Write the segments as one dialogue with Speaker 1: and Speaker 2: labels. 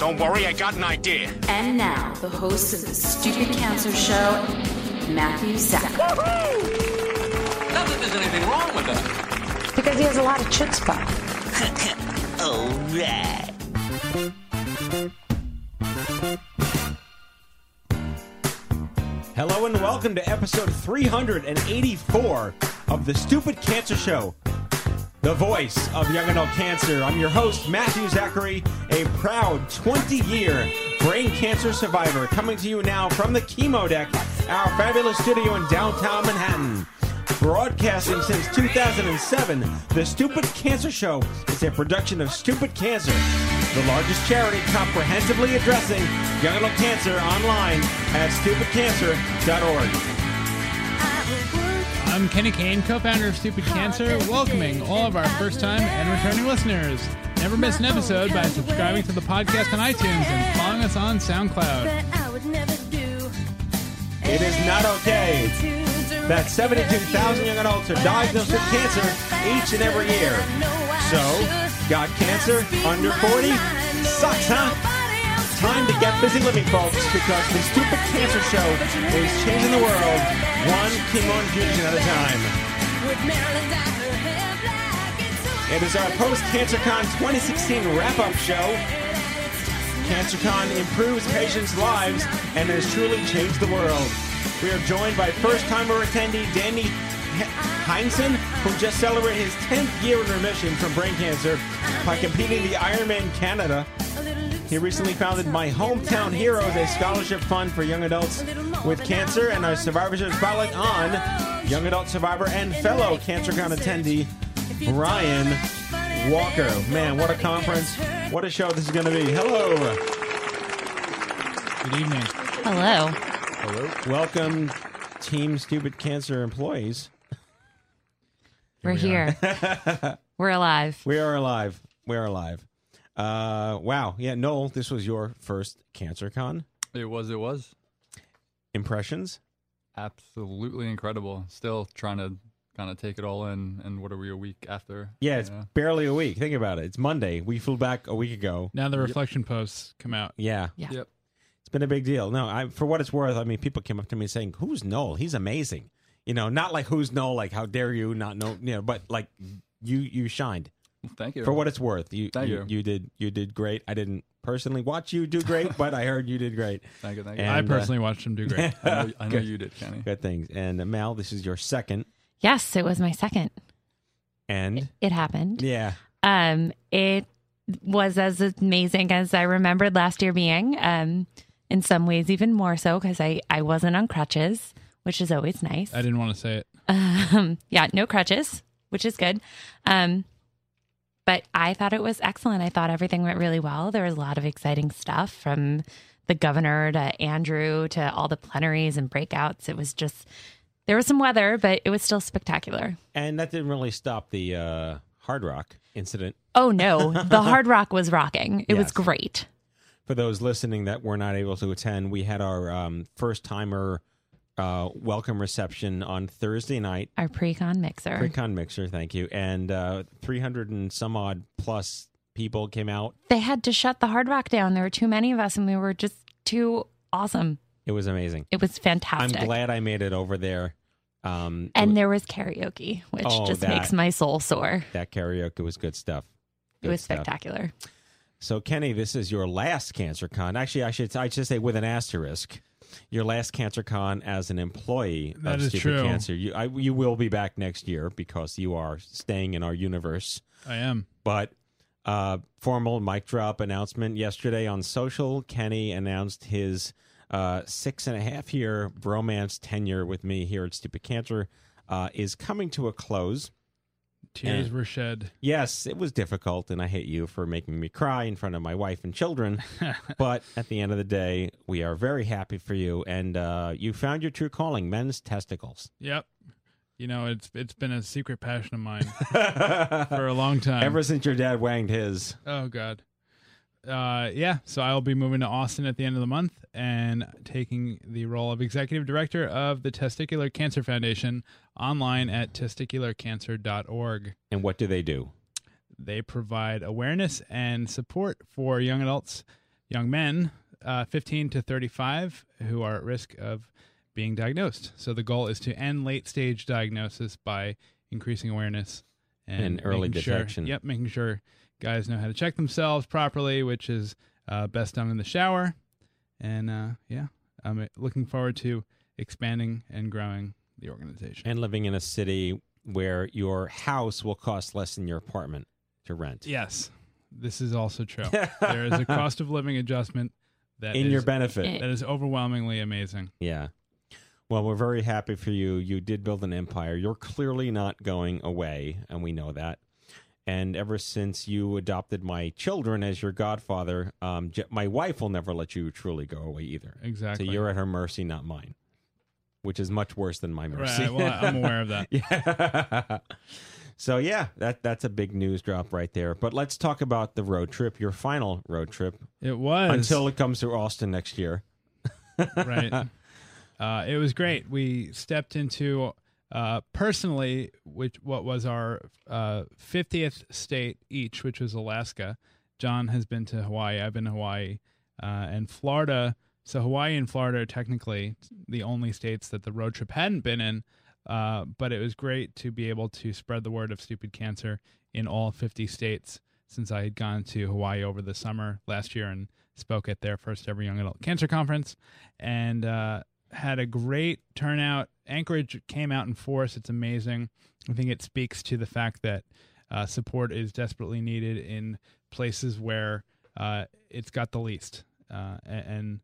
Speaker 1: Don't worry, I got an idea.
Speaker 2: And now, the host of the Stupid Cancer Show, Matthew Zach.
Speaker 3: Not that there's anything wrong with that.
Speaker 2: Because he has a lot of chutzpah.
Speaker 4: Hello and welcome to episode 384 of the Stupid Cancer Show, the voice of young adult cancer. I'm your host, Matthew Zachary, a proud 20 year brain cancer survivor, coming to you now from the chemo deck, our fabulous studio in downtown Manhattan. Broadcasting since 2007, the Stupid Cancer Show is a production of Stupid Cancer, the largest charity comprehensively addressing young adult cancer online at stupidcancer.org.
Speaker 5: I'm Kenny Kane, co-founder of Stupid Cancer, welcoming all of our first-time and returning listeners. Never miss an episode by subscribing to the podcast on iTunes and following us on SoundCloud.
Speaker 4: It is not okay that 72,000 young adults are diagnosed with cancer each and every year. So, got cancer under 40? Sucks, huh? Time to get busy living, folks, because the Stupid Cancer Show is changing the world one chemo infusion at a time. It is our post-CancerCon 2016 wrap-up show. CancerCon improves patients' lives and has truly changed the world. We are joined by first-timer attendee Danny Heinsohn, who just celebrated his 10th year in remission from brain cancer by competing in the Ironman Canada. He recently founded My Hometown Heroes, a scholarship fund for young adults with cancer, and a survivorship spotlight on young adult survivor and fellow CancerCon attendee Bryan Walker. Man, what a conference! What a show this is going to be. Hello.
Speaker 5: Good evening.
Speaker 2: Hello.
Speaker 4: Welcome, Team Stupid Cancer employees.
Speaker 2: We're here. We're alive.
Speaker 4: We are alive. We are alive. Uh, wow. Yeah, Noel, this was your first CancerCon.
Speaker 6: It was, it was
Speaker 4: Impressions?
Speaker 6: absolutely incredible. Still trying to kind of take it all in. And what are we a week after?
Speaker 4: Yeah, it's
Speaker 6: Yeah.
Speaker 4: barely a week. Think about it. It's Monday. We flew back a week ago.
Speaker 5: Now the reflection posts come out.
Speaker 4: Yeah.
Speaker 2: Yeah.
Speaker 6: Yep.
Speaker 4: It's been a big deal. No, I, for what it's worth, I mean, people came up to me saying, "Who's Noel? He's amazing." You know, not like who's Noel, like how dare you not know, you know, but like you you shined.
Speaker 6: Well, thank you.
Speaker 4: For what it's worth, you
Speaker 6: Thank
Speaker 4: you,
Speaker 6: you.
Speaker 4: did you did great. I didn't personally watch you do great, but I heard you did great.
Speaker 6: Thank you. Thank you.
Speaker 4: And,
Speaker 5: I
Speaker 4: uh,
Speaker 5: personally watched him do great.
Speaker 6: I know, I know
Speaker 4: Good.
Speaker 6: you did, Kenny.
Speaker 4: Good things. And uh, Mal, this is your second,
Speaker 2: Yes, it was my second.
Speaker 4: and
Speaker 2: It happened.
Speaker 4: yeah,
Speaker 2: Um, it was as amazing as I remembered last year being. Um, in some ways, even more so because I I wasn't on crutches, which is always nice.
Speaker 5: I didn't want to say it.
Speaker 2: Um, yeah, no crutches, which is good. Um, but I thought it was excellent. I thought everything went really well. There was a lot of exciting stuff from the governor to Andrew to all the plenaries and breakouts. It was just there was some weather, but it was still spectacular.
Speaker 4: and that didn't really stop the uh, Hard Rock incident.
Speaker 2: Oh no, the Hard Rock was rocking. It was great.
Speaker 4: For those listening that were not able to attend, we had our um, first timer uh, welcome reception on Thursday night.
Speaker 2: Our pre-con mixer.
Speaker 4: Precon mixer, thank you, and uh, 300 and some odd plus people came out.
Speaker 2: they had to shut the Hard Rock down. There were too many of us, and we were just too awesome.
Speaker 4: It was amazing.
Speaker 2: It was fantastic.
Speaker 4: I'm glad I made it over there. Um,
Speaker 2: And there was karaoke, which
Speaker 4: Oh,
Speaker 2: just
Speaker 4: that-
Speaker 2: makes my soul sore.
Speaker 4: that karaoke was good stuff.
Speaker 2: It was
Speaker 4: stuff.
Speaker 2: spectacular.
Speaker 4: So Kenny, this is your last Cancer Con. Actually, I should I should say with an asterisk. Your last CancerCon as an employee
Speaker 5: That
Speaker 4: of
Speaker 5: is
Speaker 4: Stupid
Speaker 5: true.
Speaker 4: Cancer. You, I, you will be back next year because you are staying in our universe.
Speaker 5: I am.
Speaker 4: But uh, formal mic drop announcement yesterday on social. Kenny announced his uh, six and a half year bromance tenure with me here at Stupid Cancer uh, is coming to a close.
Speaker 5: Tears
Speaker 4: And-
Speaker 5: were shed.
Speaker 4: Yes, it was difficult, and I hate you for making me cry in front of my wife and children. but at the end of the day, we are very happy for you, and uh, you found your true calling men's testicles.
Speaker 5: Yep. You know, it's it's been a secret passion of mine for a long time.
Speaker 4: Ever since your dad wanged his.
Speaker 5: Oh God. Uh, yeah. So I'll be moving to Austin at the end of the month and taking the role of executive director of the Testicular Cancer Foundation online at testicularcancer.org.
Speaker 4: And what do they do?
Speaker 5: They provide awareness and support for young adults, young men, uh, 15 to 35, who are at risk of being diagnosed. So the goal is to end late stage diagnosis by increasing awareness and,
Speaker 4: And early
Speaker 5: making sure-
Speaker 4: detection.
Speaker 5: yep, making sure guys know how to check themselves properly, which is uh, best done in the shower. And uh, yeah, I'm looking forward to expanding and growing the organization.
Speaker 4: And living in a city where your house will cost less than your apartment to rent.
Speaker 5: Yes, this is also true. there is a cost of living adjustment that
Speaker 4: In
Speaker 5: is-
Speaker 4: your benefit.
Speaker 5: That is overwhelmingly amazing.
Speaker 4: Yeah. Well, we're very happy for you. You did build an empire. You're clearly not going away, and we know that. And ever since you adopted my children as your godfather, um, Je- my wife will never let you truly go away either.
Speaker 5: Exactly.
Speaker 4: So you're at her mercy, not mine, which is much worse than my mercy.
Speaker 5: Right. Well, I'm aware of that.
Speaker 4: yeah. so yeah, that that's a big news drop right there. But let's talk about the road trip, your final road trip.
Speaker 5: It was
Speaker 4: until it comes to Austin next year.
Speaker 5: right. Uh, it was great. We stepped into uh, personally, which what was our uh, 50th state each, which was Alaska. John has been to Hawaii. I've been to Hawaii uh, and Florida. So Hawaii and Florida are technically the only states that the road trip hadn't been in. Uh, but it was great to be able to spread the word of stupid cancer in all 50 states since I had gone to Hawaii over the summer last year and spoke at their first ever young adult cancer conference and uh, had a great turnout. Anchorage came out in force. It's amazing. I think it speaks to the fact that uh, support is desperately needed in places where uh, it's got the least. Uh, and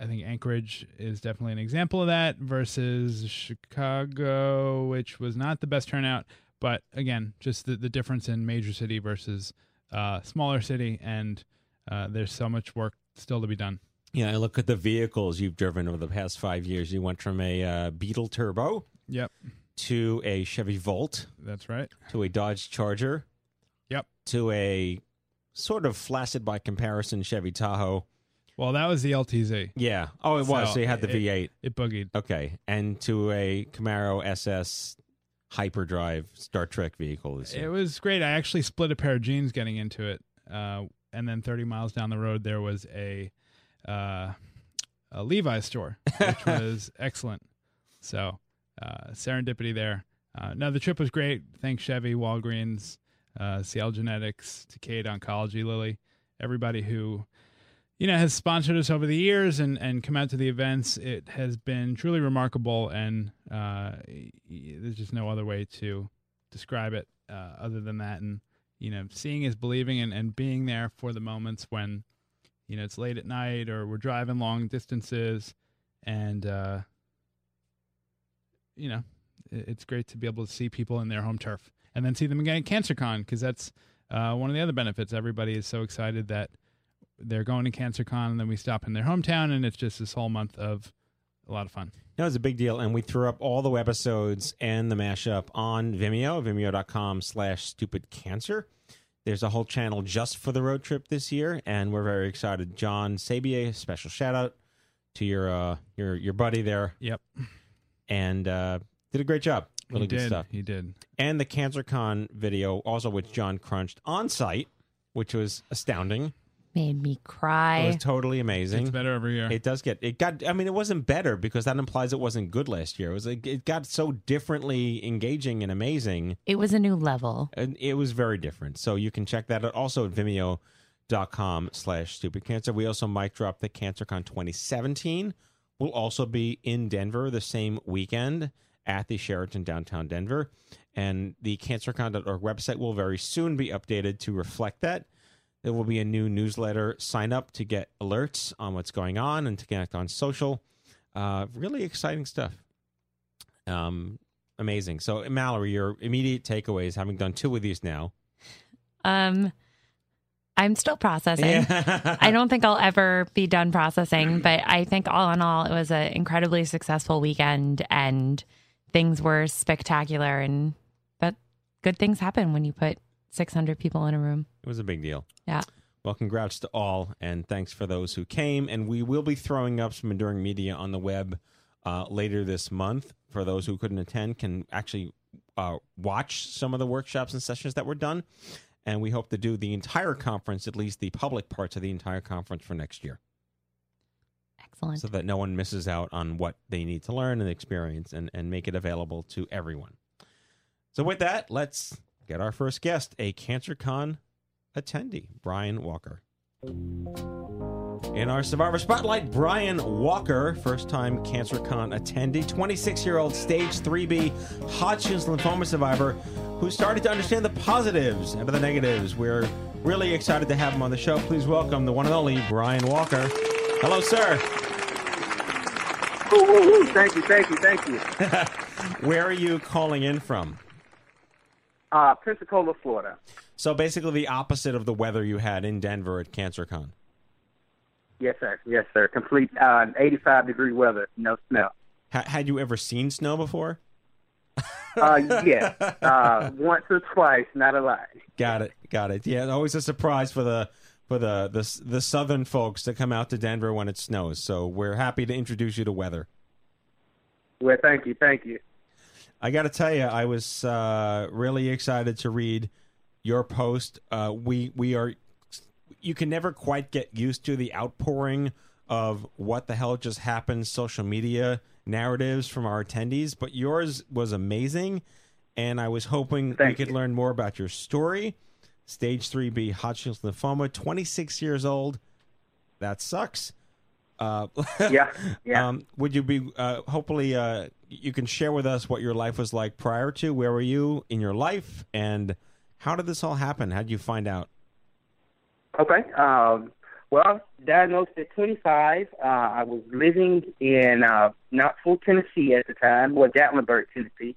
Speaker 5: I think Anchorage is definitely an example of that versus Chicago, which was not the best turnout. But again, just the, the difference in major city versus uh, smaller city. And uh, there's so much work still to be done.
Speaker 4: Yeah, I look at the vehicles you've driven over the past five years. You went from a uh, Beetle Turbo
Speaker 5: Yep.
Speaker 4: to a Chevy Volt
Speaker 5: That's right.
Speaker 4: to a Dodge Charger
Speaker 5: Yep.
Speaker 4: to a sort of flaccid by comparison Chevy Tahoe.
Speaker 5: Well, that was the LTZ.
Speaker 4: Yeah. Oh, it was. So, you had the
Speaker 5: it-
Speaker 4: V8.
Speaker 5: It boogied.
Speaker 4: Okay. And to a Camaro SS hyperdrive Star Trek vehicle.
Speaker 5: It was great. I actually split a pair of jeans getting into it. Uh, and then 30 miles down the road, there was a uh, a Levi's store, which was excellent. So uh, serendipity there. Uh, no, the trip was great. Thanks Chevy, Walgreens, uh, Seattle Genetics, Takeda Oncology, Lilly, everybody who you know has sponsored us over the years and and come out to the events. It has been truly remarkable, and uh, there's just no other way to describe it uh, other than that. And you know, seeing is believing, and, and being there for the moments when you know it's late at night or we're driving long distances, and uh, you know, it's great to be able to see people in their home turf and then see them again at CancerCon because that's uh, one of the other benefits. Everybody is so excited that they're going to CancerCon and then we stop in their hometown and it's just this whole month of a lot of fun.
Speaker 4: That was a big deal, and we threw up all the episodes and the mashup on Vimeo, vimeo.com slash stupid cancer. There's a whole channel just for the road trip this year, and we're very excited. John Sabier, special shout out to your uh, your your buddy there.
Speaker 5: Yep.
Speaker 4: And uh, did a great job. Really
Speaker 5: he
Speaker 4: good
Speaker 5: did.
Speaker 4: stuff.
Speaker 5: He did.
Speaker 4: And the CancerCon video, also which John crunched on site, which was astounding.
Speaker 2: Made me cry.
Speaker 4: It was totally amazing.
Speaker 5: It's better every year.
Speaker 4: It does get it got. I mean, it wasn't better because that implies it wasn't good last year. It was like it got so differently engaging and amazing,
Speaker 2: It was a new level.
Speaker 4: and it was very different. So you can check that out also at Vimeo.com slash stupid cancer. We also mic dropped the CancerCon 2017 We'll also be in Denver the same weekend at the Sheraton downtown Denver. And the cancercon.org website will very soon be updated to reflect that. There will be a new newsletter. Sign up to get alerts on what's going on and to connect on social. Uh, really exciting stuff. Um, amazing. So, Mallory, your immediate takeaways, having done two of these now.
Speaker 2: Um, I'm still processing.
Speaker 4: Yeah.
Speaker 2: I don't think I'll ever be done processing, but I think all in all, it was an incredibly successful weekend and things were spectacular. And but good things happen when you put 600 people in a room.
Speaker 4: It was a big deal.
Speaker 2: Yeah.
Speaker 4: Well, congrats to all, and thanks for those who came. And we will be throwing up some enduring media on the web uh, later this month. For those who couldn't attend, can actually uh, watch some of the workshops and sessions that were done. And we hope to do the entire conference, at least the public parts of the entire conference for next year.
Speaker 2: Excellent.
Speaker 4: So that no one misses out on what they need to learn and experience and, and make it available to everyone. So, with that, let's get our first guest, a CancerCon attendee, Bryan Walker. In our Survivor Spotlight, Bryan Walker, first time CancerCon attendee, 26 year old stage 3B Hodgkin's lymphoma survivor who started to understand the positives and the negatives. We're really excited to have him on the show. Please welcome the one and only Bryan Walker. Hello, sir.
Speaker 7: Ooh, ooh, ooh. Thank you, thank you, thank you.
Speaker 4: Where are you calling in from?
Speaker 7: Uh, Pensacola, Florida.
Speaker 4: So basically the opposite of the weather you had in Denver at CancerCon.
Speaker 7: Yes, sir. Yes, sir. Complete uh, 85 degree weather, no snow.
Speaker 4: Ha- had you ever seen snow before?
Speaker 7: Uh, yes, uh, once or twice, not a lot.
Speaker 4: Got it. Got it. Yeah, always a surprise for the for the the the southern folks to come out to Denver when it snows. So we're happy to introduce you to weather.
Speaker 7: Well, thank you, thank you.
Speaker 4: I got to tell you, I was uh, really excited to read your post. Uh, we we are you can never quite get used to the outpouring of what the hell just happened social media narratives from our attendees, but yours was amazing, and I was hoping we could learn more about your story. Stage 3B Hodgkin's lymphoma, 26 years old. That sucks. Uh,
Speaker 7: yeah, yeah.
Speaker 4: Um, would you be uh, hopefully uh, you can share with us what your life was like prior to? Where were you in your life, and how did this all happen? How did you find out?
Speaker 7: Okay. Um, well, diagnosed at 25. Uh, I was living in uh, Knoxville, Tennessee at the time, well, Gatlinburg, Tennessee.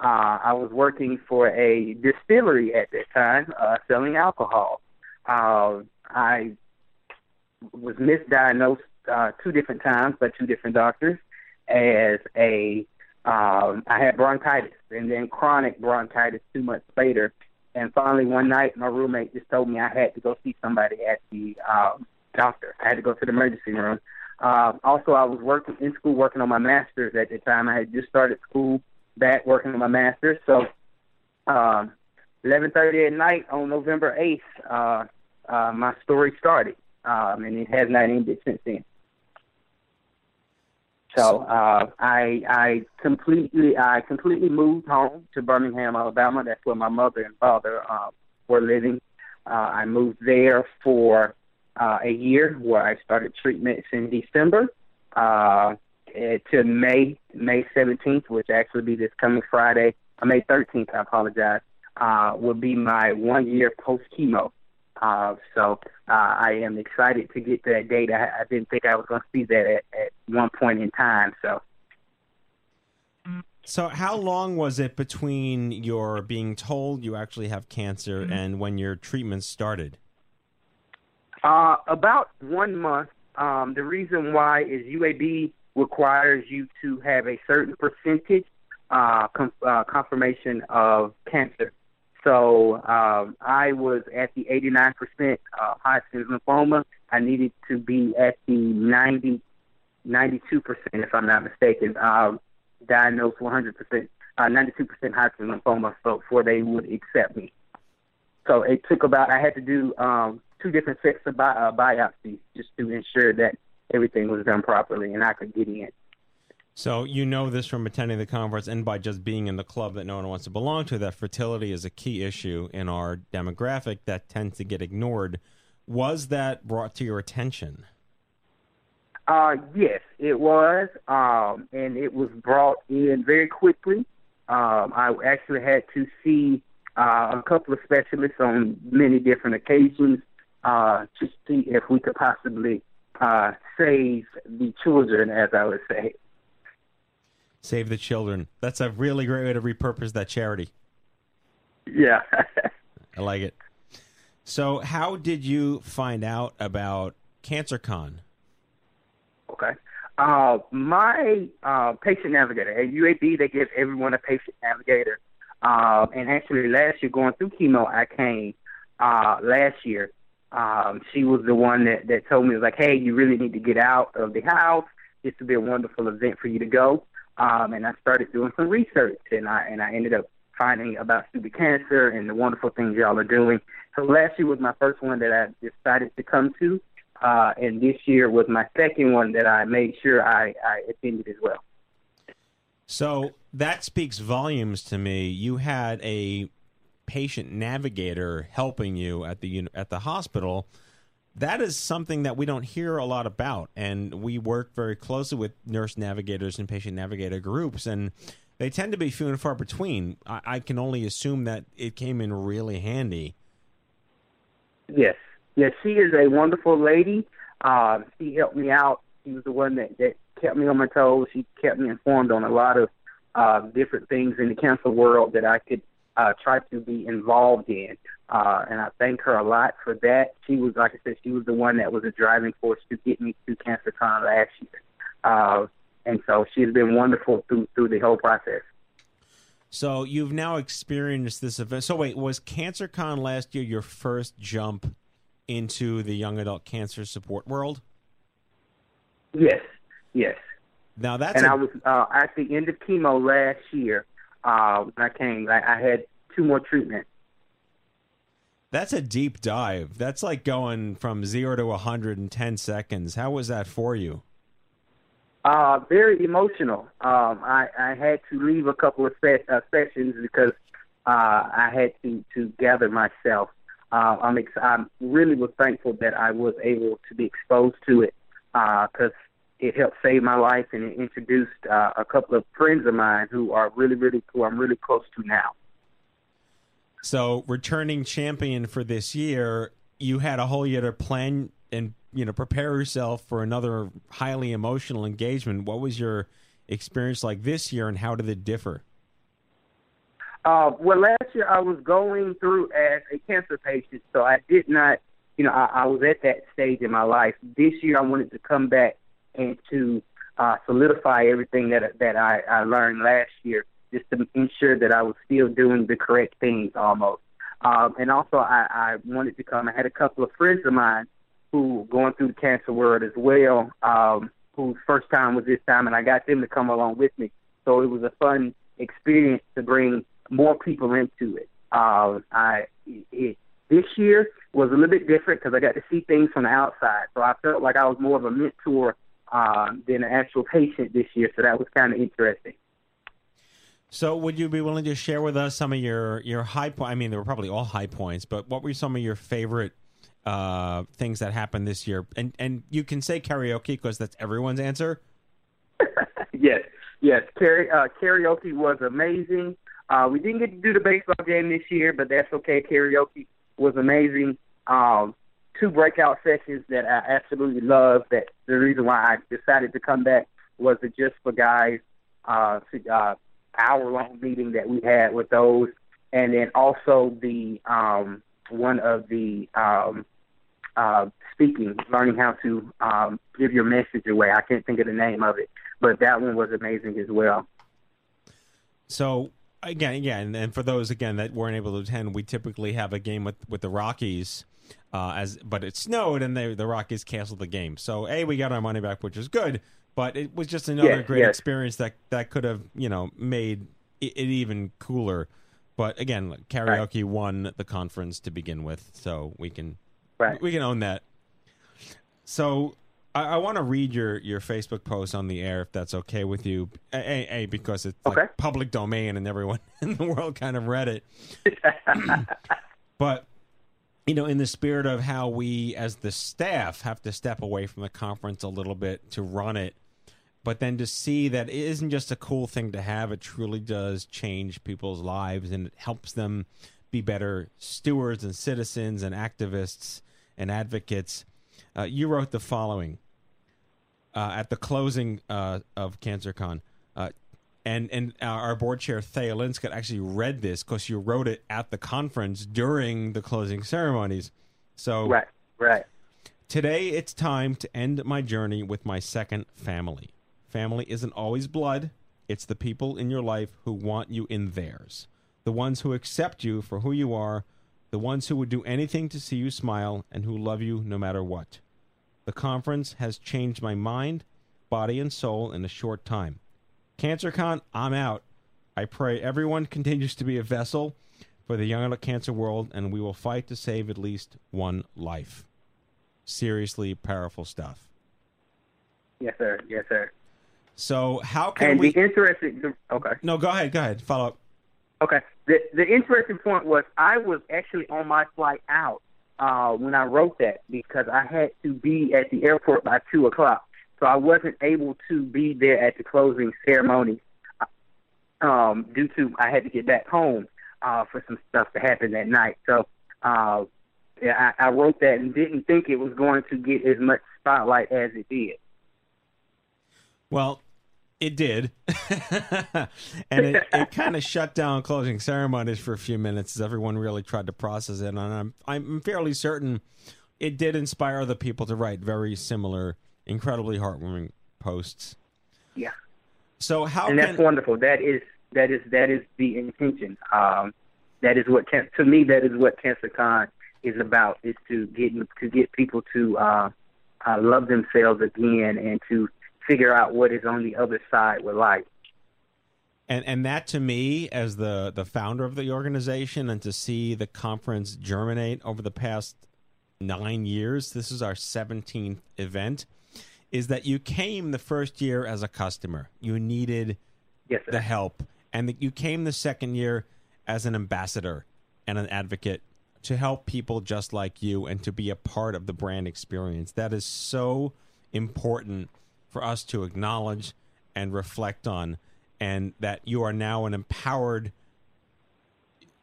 Speaker 7: Uh, I was working for a distillery at that time, uh, selling alcohol. Uh, I was misdiagnosed uh, two different times by two different doctors as a um, I had bronchitis and then chronic bronchitis two months later. And finally, one night, my roommate just told me I had to go see somebody at the um, doctor. I had to go to the emergency room. Uh, also, I was working in school, working on my master's at the time. I had just started school back, working on my master's. So, um, 11:30 at night on November 8th, uh, uh, my story started, um, and it has not ended since then. So uh, I I completely I completely moved home to Birmingham, Alabama. That's where my mother and father uh, were living. Uh, I moved there for uh, a year, where I started treatments in December uh, to May May 17th, which actually be this coming Friday. Uh, May 13th, I apologize. Uh, will be my one year post chemo. Uh, so uh, I am excited to get that date. I, I didn't think I was going to see that at, at one point in time. So,
Speaker 4: So, how long was it between your being told you actually have cancer and when your treatment started?
Speaker 7: uh, about one month. Um, the reason why is UAB requires you to have a certain percentage uh, com- uh, confirmation of cancer. So um, I was at the 89% uh, Hodgkin's lymphoma. I needed to be at the 90, 92%, if I'm not mistaken, um, diagnosed 100%, uh, 92% Hodgkin's lymphoma before they would accept me. So it took about, I had to do um, two different sets of bi- uh, biopsies just to ensure that everything was done properly and I could get in.
Speaker 4: So, you know this from attending the conference and by just being in the club that no one wants to belong to that fertility is a key issue in our demographic that tends to get ignored. Was that brought to your attention?
Speaker 7: Uh, yes, it was, um, and it was brought in very quickly. Um, I actually had to see uh, a couple of specialists on many different occasions uh, to see if we could possibly uh, save the children, as I would say.
Speaker 4: Save the children. That's a really great way to repurpose that charity.
Speaker 7: Yeah.
Speaker 4: I like it. So, how did you find out about CancerCon?
Speaker 7: Okay. Uh, my uh, patient navigator at UAB, they give everyone a patient navigator. Uh, and actually, last year, going through chemo, I came uh, last year. Um, she was the one that, that told me, was like, hey, you really need to get out of the house. This would be a wonderful event for you to go. Um, and I started doing some research, and I and I ended up finding about stupid cancer and the wonderful things y'all are doing. So last year was my first one that I decided to come to, uh, and this year was my second one that I made sure I, I attended as well.
Speaker 4: So that speaks volumes to me. You had a patient navigator helping you at the at the hospital. That is something that we don't hear a lot about, and we work very closely with nurse navigators and patient navigator groups, and they tend to be few and far between. I, I can only assume that it came in really handy.
Speaker 7: Yes, yes, she is a wonderful lady. Uh, she helped me out. She was the one that, that kept me on my toes. She kept me informed on a lot of uh, different things in the cancer world that I could uh, try to be involved in. Uh, and I thank her a lot for that. She was, like I said, she was the one that was a driving force to get me to CancerCon last year. Uh, and so she's been wonderful through through the whole process.
Speaker 4: So you've now experienced this event. So wait, was CancerCon last year your first jump into the young adult cancer support world?
Speaker 7: Yes, yes.
Speaker 4: Now that's
Speaker 7: and
Speaker 4: a-
Speaker 7: I was uh, at the end of chemo last year. Uh, when I came, I, I had two more treatments.
Speaker 4: That's a deep dive. That's like going from zero to 100 in 10 seconds. How was that for you?
Speaker 7: Uh, very emotional. Um, I, I had to leave a couple of se- uh, sessions because uh, I had to, to gather myself. Uh, I'm ex- I really was thankful that I was able to be exposed to it because it helped save my life and it introduced uh, a couple of friends of mine who are really, really who I'm really close to now.
Speaker 4: So, returning champion for this year, you had a whole year to plan and you know prepare yourself for another highly emotional engagement. What was your experience like this year, and how did it differ?
Speaker 7: Uh, well, last year I was going through as a cancer patient, so I did not, you know, I, I was at that stage in my life. This year I wanted to come back and to uh, solidify everything that that I, I learned last year, just to ensure that I was still doing the correct things almost. Um, and also, I, I wanted to come. I had a couple of friends of mine who were going through the cancer world as well, um, whose first time was this time, and I got them to come along with me. So it was a fun experience to bring more people into it. Uh, I it, this year was a little bit different because I got to see things from the outside, so I felt like I was more of a mentor uh, than an actual patient this year. So that was kind of interesting.
Speaker 4: So, would you be willing to share with us some of your your high point? I mean, they were probably all high points, but what were some of your favorite uh, things that happened this year? And and you can say karaoke because that's everyone's answer.
Speaker 7: yes, yes. Kara- uh, karaoke was amazing. Uh, we didn't get to do the baseball game this year, but that's okay. Karaoke was amazing. Um, two breakout sessions that I absolutely loved. That the reason why I decided to come back was the just for guys uh, uh, hour long meeting that we had with those, and then also the um, one of the um, uh, speaking, learning how to um, give your message away. I can't think of the name of it, but that one was amazing as well.
Speaker 4: So again, again, and for those again that weren't able to attend, we typically have a game with with the Rockies. Uh, as but it snowed and they, the Rockies canceled the game. So a we got our money back, which is good. But it was just another
Speaker 7: Yes,
Speaker 4: great
Speaker 7: yes.
Speaker 4: experience that that could have you know made it, even cooler. But again, karaoke won the conference to begin with, so we can
Speaker 7: Right.
Speaker 4: we can own that. So I, I want to read your your Facebook post on the air if that's okay with you. A, a, because it's like public domain and everyone in the world kind of read it. but you know, in the spirit of how we, as the staff, have to step away from the conference a little bit to run it, but then to see that it isn't just a cool thing to have, it truly does change people's lives and it helps them be better stewards and citizens and activists and advocates. Uh, you wrote the following uh, at the closing uh, of CancerCon. Uh, and and our board chair Thea Linscott actually read this because you wrote it at the conference during the closing ceremonies. So
Speaker 7: right, right.
Speaker 4: Today it's time to end my journey with my second family. Family isn't always blood; it's the people in your life who want you in theirs, the ones who accept you for who you are, the ones who would do anything to see you smile, and who love you no matter what. The conference has changed my mind, body, and soul in a short time. CancerCon, I'm out. I pray everyone continues to be a vessel for the young adult cancer world, and we will fight to save at least one life. Seriously powerful stuff.
Speaker 7: Yes, sir. Yes, sir.
Speaker 4: So how can
Speaker 7: and
Speaker 4: we?
Speaker 7: the interesting. Okay.
Speaker 4: No, go ahead. Go ahead. Follow up.
Speaker 7: Okay. The the interesting point was I was actually on my flight out uh, when I wrote that because I had to be at the airport by two o'clock, so I wasn't able to be there at the closing ceremony um, due to I had to get back home uh, for some stuff to happen that night. So uh, yeah, I, I wrote that and didn't think it was going to get as much spotlight as it did.
Speaker 4: Well, it did, and it, it kind of shut down closing ceremonies for a few minutes as everyone really tried to process it. And I'm I'm fairly certain it did inspire other people to write very similar, incredibly heartwarming posts.
Speaker 7: Yeah.
Speaker 4: So how
Speaker 7: and
Speaker 4: can
Speaker 7: that's wonderful. That is that is that is the intention. Um, that is what can, to me that is what CancerCon is about. Is to get to get people to uh, uh, love themselves again and to figure out what is on the other side with life.
Speaker 4: and and that to me as the the founder of the organization and to see the conference germinate over the past nine years this is our 17th event is that you came the first year as a customer. You needed
Speaker 7: yes,
Speaker 4: the help. And that you came the second year as an ambassador and an advocate to help people just like you and to be a part of the brand experience. That is so important for us to acknowledge and reflect on and that you are now an empowered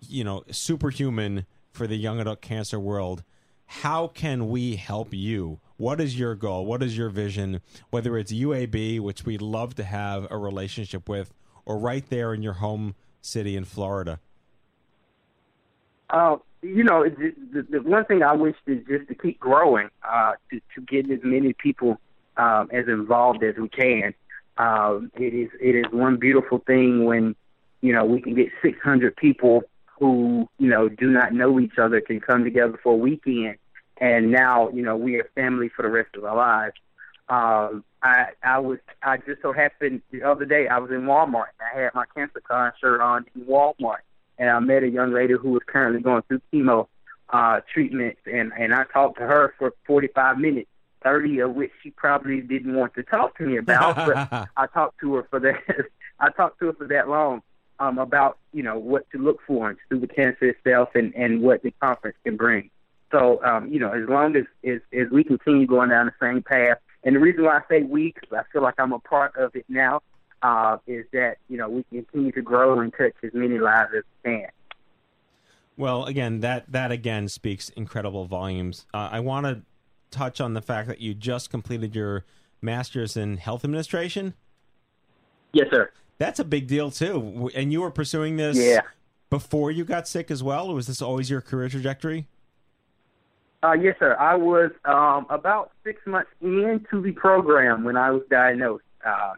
Speaker 4: you know superhuman for the young adult cancer world. How can we help you? What is your goal? What is your vision? Whether it's uab which we'd love to have a relationship with or right there in your home city in florida.
Speaker 7: Uh, you know, it, the, the one thing I wish is just to keep growing, uh, to, to get as many people um, as involved as we can. Um, it is it is one beautiful thing when you know we can get 600 people who you know do not know each other can come together for a weekend, and now you know we are family for the rest of our lives. Um, I I was I just so happened the other day I was in Walmart. and I had my cancer con shirt on in Walmart, and I met a young lady who was currently going through chemo uh, treatments, and and I talked to her for 45 minutes, 30 of which she probably didn't want to talk to me about, but I talked to her for that. I talked to her for that long um, about you know what to look for in stupid cancer itself and and what the conference can bring. So um, you know, as long as, as as we continue going down the same path, and the reason why I say we, because I feel like I'm a part of it now, uh, is that you know we continue to grow and touch as many lives as we can.
Speaker 4: Well, again, that that again speaks incredible volumes. Uh, I want to touch on the fact that you just completed your master's in health administration.
Speaker 7: Yes, sir.
Speaker 4: That's a big deal too. And you were pursuing this
Speaker 7: Yeah.
Speaker 4: before you got sick as well. Or was this always your career trajectory?
Speaker 7: Uh, yes, sir. I was um, about six months into the program when I was diagnosed, uh,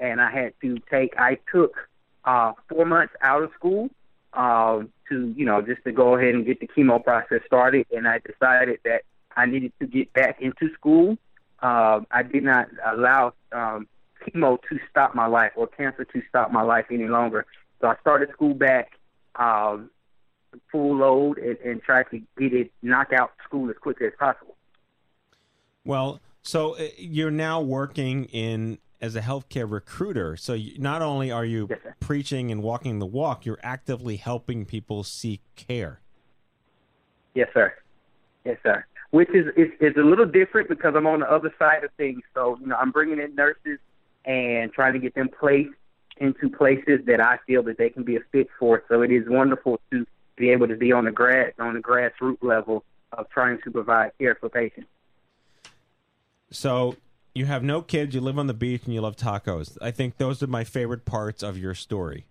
Speaker 7: and I had to take. I took uh, four months out of school um, to, you know, just to go ahead and get the chemo process started, and I decided that I needed to get back into school. Uh, I did not allow um, chemo to stop my life or cancer to stop my life any longer. So I started school back. Um, full load and, and try to get it knock out school as quickly as possible.
Speaker 4: Well, so uh, you're now working in as a healthcare recruiter. So you, not only are you preaching and walking the walk, you're actively helping people seek care.
Speaker 7: Yes, sir. Yes, sir. Which is, is is a little different because I'm on the other side of things. So you know, I'm bringing in nurses and trying to get them placed into places that I feel that they can be a fit for. So it is wonderful to be able to be on the grass on the grassroots level of trying to provide care for patients.
Speaker 4: So you have no kids, you live on the beach, and you love tacos. I think those are my favorite parts of your story.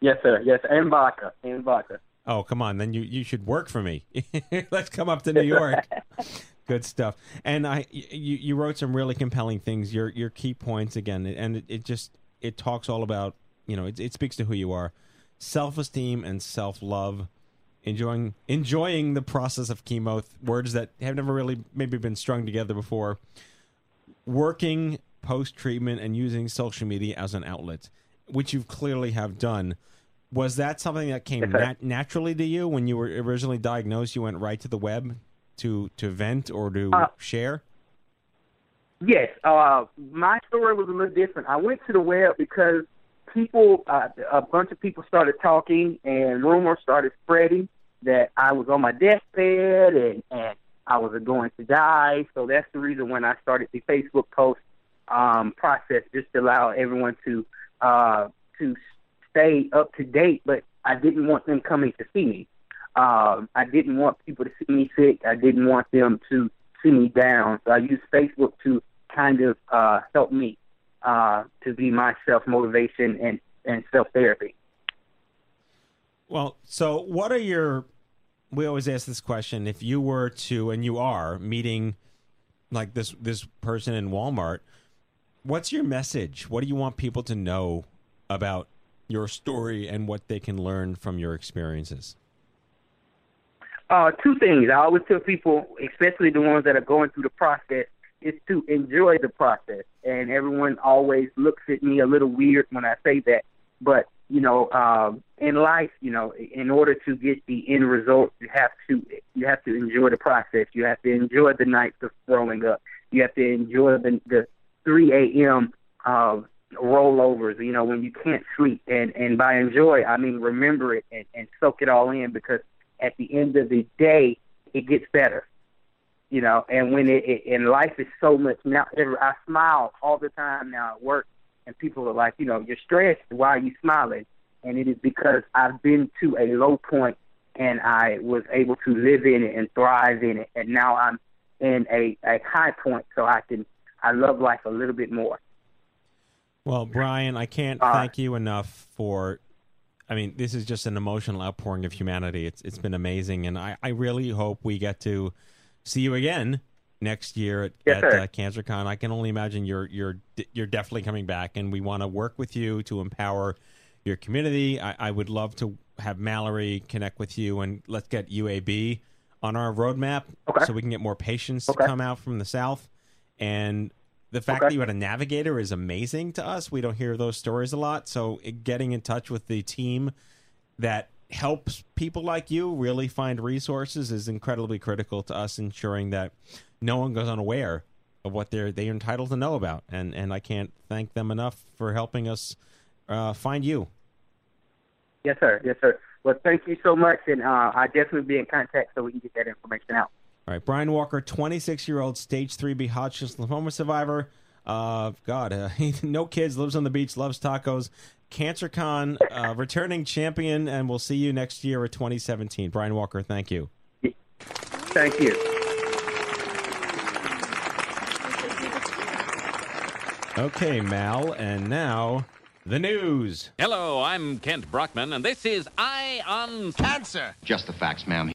Speaker 7: Yes, sir. Yes, and vodka and vodka.
Speaker 4: Oh, come on. Then you, you should work for me. Let's come up to New York. Good stuff. And I you, you wrote some really compelling things. Your your key points again, and it, it just it talks all about you know it, it speaks to who you are, self esteem and self love, enjoying enjoying the process of chemo. Words that have never really maybe been strung together before. Working post treatment and using social media as an outlet, which you clearly have done. Was that something that came nat- naturally to you when you were originally diagnosed? You went right to the web to to vent or to
Speaker 7: Uh,
Speaker 4: share.
Speaker 7: Yes, uh, my story was a little different. I went to the web because people, uh, a bunch of people started talking, and rumors started spreading that I was on my deathbed and and I was going to die. So that's the reason when I started the Facebook post um, process, just to allow everyone to uh, to stay up to date. But I didn't want them coming to see me. Um, I didn't want people to see me sick. I didn't want them to see me down. So I used Facebook to kind of uh, help me uh, to be my self motivation and, and self therapy.
Speaker 4: Well, so what are your? We always ask this question: If you were to, and you are meeting, like this this person in Walmart, what's your message? What do you want people to know about your story and what they can learn from your experiences?
Speaker 7: Uh, two things. I always tell people, especially the ones that are going through the process, is to enjoy the process. And everyone always looks at me a little weird when I say that. But, you know, um, in life, you know, in order to get the end result, you have to you have to enjoy the process. You have to enjoy the nights of throwing up. You have to enjoy the the 3 a.m. Uh, rollovers. You know, when you can't sleep. And and by enjoy, I mean remember it and, and soak it all in because at the end of the day, it gets better. You know, and when it, it and life is so much now. I smile all the time now at work, and people are like, you know, you're stressed. Why are you smiling? And it is because I've been to a low point, and I was able to live in it and thrive in it, and now I'm in a a high point, so I can I love life a little bit more.
Speaker 4: Well, Bryan, I can't
Speaker 7: Uh,
Speaker 4: thank you enough for. I mean, this is just an emotional outpouring of humanity. It's it's been amazing, and I, I really hope we get to see you again next year at,
Speaker 7: Yes,
Speaker 4: at uh, CancerCon. I can only imagine you're you're you're definitely coming back, and we want to work with you to empower your community. I, I would love to have Mallory connect with you, and let's get UAB on our roadmap
Speaker 7: Okay.
Speaker 4: so we can get more patients to come out from the south. And the fact
Speaker 7: Okay.
Speaker 4: that you had a navigator is amazing to us. We don't hear those stories a lot. So getting in touch with the team that helps people like you really find resources is incredibly critical to us, ensuring that no one goes unaware of what they're they're entitled to know about. And and I can't thank them enough for helping us uh, find you.
Speaker 7: Yes, sir. Yes, sir. Well, thank you so much, and uh, I definitely be in contact so we can get that information out.
Speaker 4: All right, Bryan Walker, 26 year old stage 3B Hodgkin's lymphoma survivor. Uh, God, uh, no kids, lives on the beach, loves tacos. CancerCon, uh, returning champion, and we'll see you next year at 2017. Bryan Walker, thank you.
Speaker 7: Thank you.
Speaker 4: Okay, Mal, and now the news.
Speaker 3: Hello, I'm Kent Brockman, and this is Eye on Cancer.
Speaker 8: Just the facts, ma'am.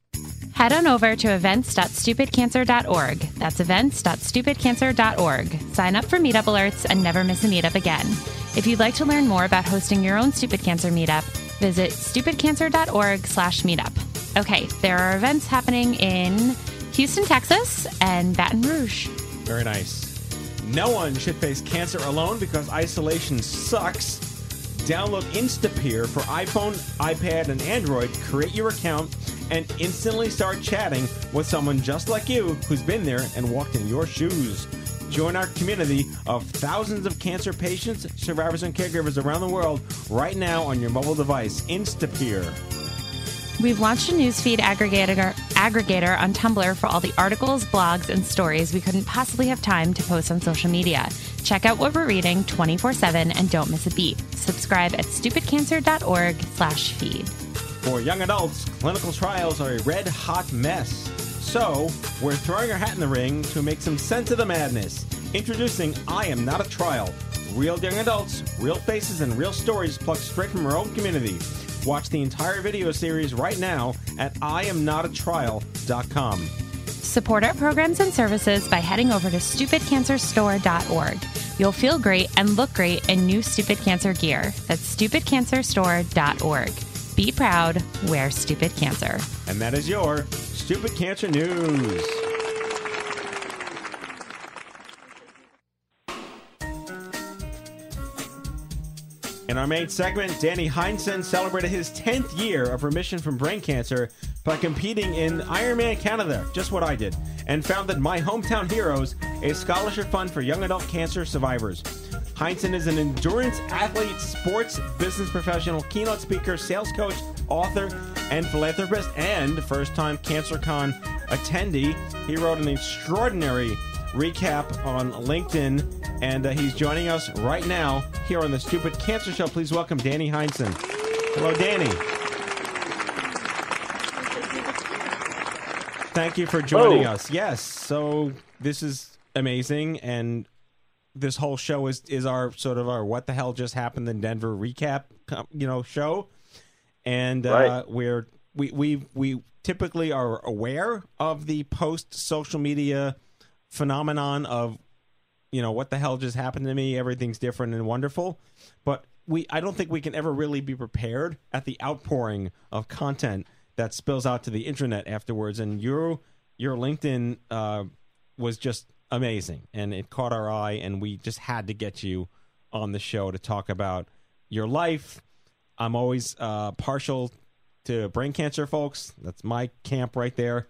Speaker 2: Head on over to events.stupidcancer.org. That's events.stupidcancer.org. Sign up for meetup alerts and never miss a meetup again. If you'd like to learn more about hosting your own Stupid Cancer meetup, visit stupidcancer.org slash meetup. Okay, there are events happening in Houston, Texas, and Baton Rouge.
Speaker 4: Very nice. No one should face cancer alone because isolation sucks. Download Instapeer for iPhone, iPad, and Android, create your account, and instantly start chatting with someone just like you who's been there and walked in your shoes. Join our community of thousands of cancer patients, survivors, and caregivers around the world right now on your mobile device. Instapeer.
Speaker 2: We've launched a newsfeed aggregator, aggregator on Tumblr for all the articles, blogs, and stories we couldn't possibly have time to post on social media. Check out what we're reading 24-7 and don't miss a beat. Subscribe at stupidcancer.org slash feed.
Speaker 4: For young adults, clinical trials are a red hot mess. So, we're throwing our hat in the ring to make some sense of the madness. Introducing I Am Not a Trial. Real young adults, real faces, and real stories plucked straight from our own community. Watch the entire video series right now at IamNotATrial.com.
Speaker 2: Support our programs and services by heading over to stupidcancerstore.org. You'll feel great and look great in new Stupid Cancer gear. That's stupidcancerstore.org. Be proud, wear Stupid Cancer.
Speaker 4: And that is your Stupid Cancer News. In our main segment, Danny Heinsohn celebrated his 10th year of remission from brain cancer by competing in Ironman Canada, just what I did, and founded My Hometown Heroes, a scholarship fund for young adult cancer survivors. Heinsohn is an endurance athlete, sports business professional, keynote speaker, sales coach, author, and philanthropist, and first time CancerCon attendee. He wrote an extraordinary recap on LinkedIn, and uh, he's joining us right now here on the Stupid Cancer Show. Please welcome Danny Heinsohn. Hello, Danny. Thank you for joining us. Yes, so this is amazing, and this whole show is is our sort of our what the hell just happened in Denver recap, you know, show, and uh,
Speaker 8: Right.
Speaker 4: we're we we we typically are aware of the post social media phenomenon of you know what the hell just happened to me? Everything's different and wonderful. But we i don't think we can ever really be prepared at the outpouring of content that spills out to the internet afterwards. And your your linkedin uh, was just amazing. And it caught our eye and we just had to get you on the show to talk about your life. I'm always uh, partial to brain cancer folks. That's my camp right there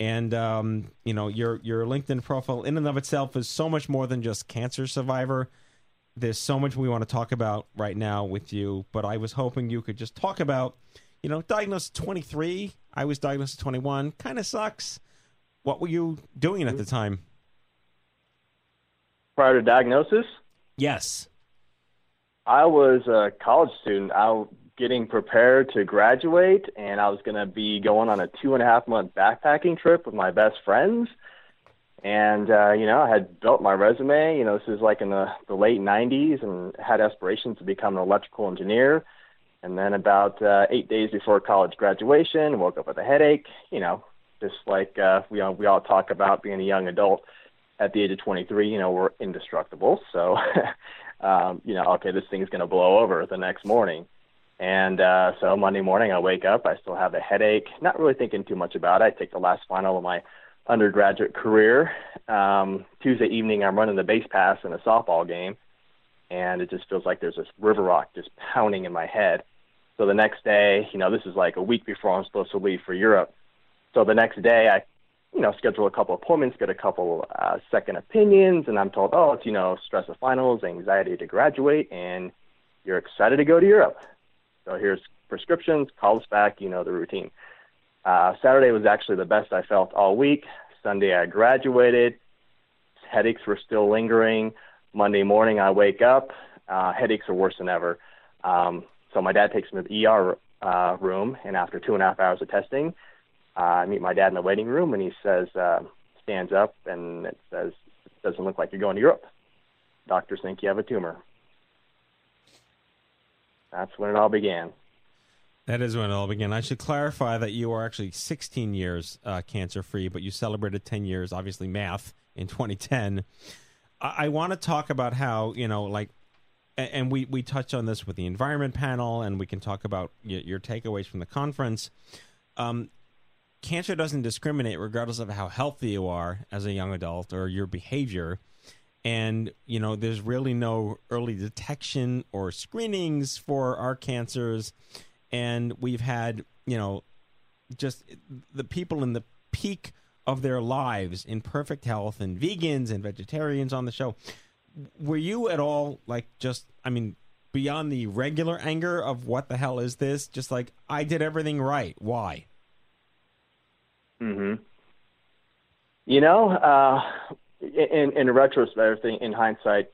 Speaker 4: and um, you know your your LinkedIn profile in and of itself is so much more than just cancer survivor. There's so much we want to talk about right now with you, but I was hoping you could just talk about, you know, diagnosed 23. I was diagnosed at 21. Kind of sucks. What were you doing at the time?
Speaker 8: Prior to diagnosis,
Speaker 4: Yes.
Speaker 8: I was a college student. I getting prepared to graduate, and I was going to be going on a two and a half month backpacking trip with my best friends. And uh, you know, I had built my resume. You know, this is like in the the late '90s, and had aspirations to become an electrical engineer. And then about uh, eight days before college graduation, woke up with a headache. You know, just like uh, we all, we all talk about being a young adult at the age of 23. You know, we're indestructible. So, um, you know, okay, this thing's going to blow over the next morning. And uh, so Monday morning, I wake up. I still have a headache. Not really thinking too much about it. I take the last final of my undergraduate career. Um, Tuesday evening, I'm running the base pass in a softball game, and it just feels like there's this river rock just pounding in my head. So the next day, you know, this is like a week before I'm supposed to leave for Europe. So the next day, I, you know, schedule a couple appointments, get a couple uh, second opinions, and I'm told, oh, it's you know, stress of finals, anxiety to graduate, and you're excited to go to Europe. So here's prescriptions, call us back, you know the routine. Uh, Saturday was actually the best I felt all week. Sunday I graduated. Headaches were still lingering. Monday morning I wake up. Uh, headaches are worse than ever. Um, so my dad takes me to the ER uh, room, and after two and a half hours of testing, uh, I meet my dad in the waiting room, and he says, uh, stands up, and it says, doesn't look like you're going to Europe. Doctors think you have a tumor. That's when it all began.
Speaker 4: That is when it all began. I should clarify that you are actually 16 years uh, cancer free, but you celebrated 10 years, obviously math, in 2010. I, I want to talk about how, you know, like, a- and we, we touched on this with the environment panel, and we can talk about your, your takeaways from the conference. Um, cancer doesn't discriminate regardless of how healthy you are as a young adult or your behavior and you know there's really no early detection or screenings for our cancers and we've had you know just the people in the peak of their lives in perfect health and vegans and vegetarians on the show were you at all like just i mean beyond the regular anger of what the hell is this? Just like I did everything right. Why?
Speaker 8: hmm You know, uh, in in retrospect, in hindsight,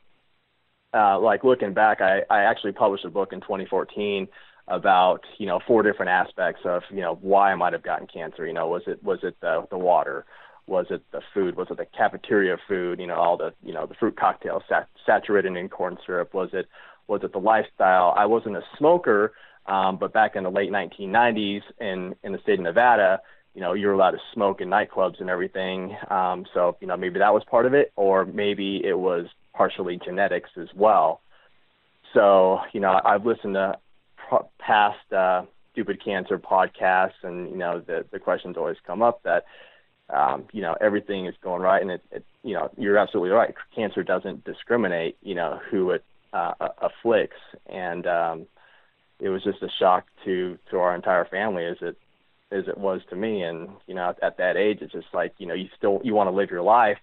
Speaker 8: uh, like looking back, I, I actually published a book in 2014 about you know four different aspects of you know why I might have gotten cancer. You know, was it was it the the water? Was it the food? Was it the cafeteria food? You know, all the you know the fruit cocktails sat- saturated in corn syrup. Was it was it the lifestyle? I wasn't a smoker, um, but back in the late 1990s in in the state of Nevada, you know, you're allowed to smoke in nightclubs and everything. Um, so you know maybe that was part of it, or maybe it was partially genetics as well. So you know I've listened to past uh, stupid cancer podcasts, and you know the the questions always come up that um, you know everything is going right, and it, it you know you're absolutely right. Cancer doesn't discriminate, you know who it uh, afflicts, and um, it was just a shock to to our entire family as it as it was to me. And you know at, at that age, it's just like you know you still you want to live your life,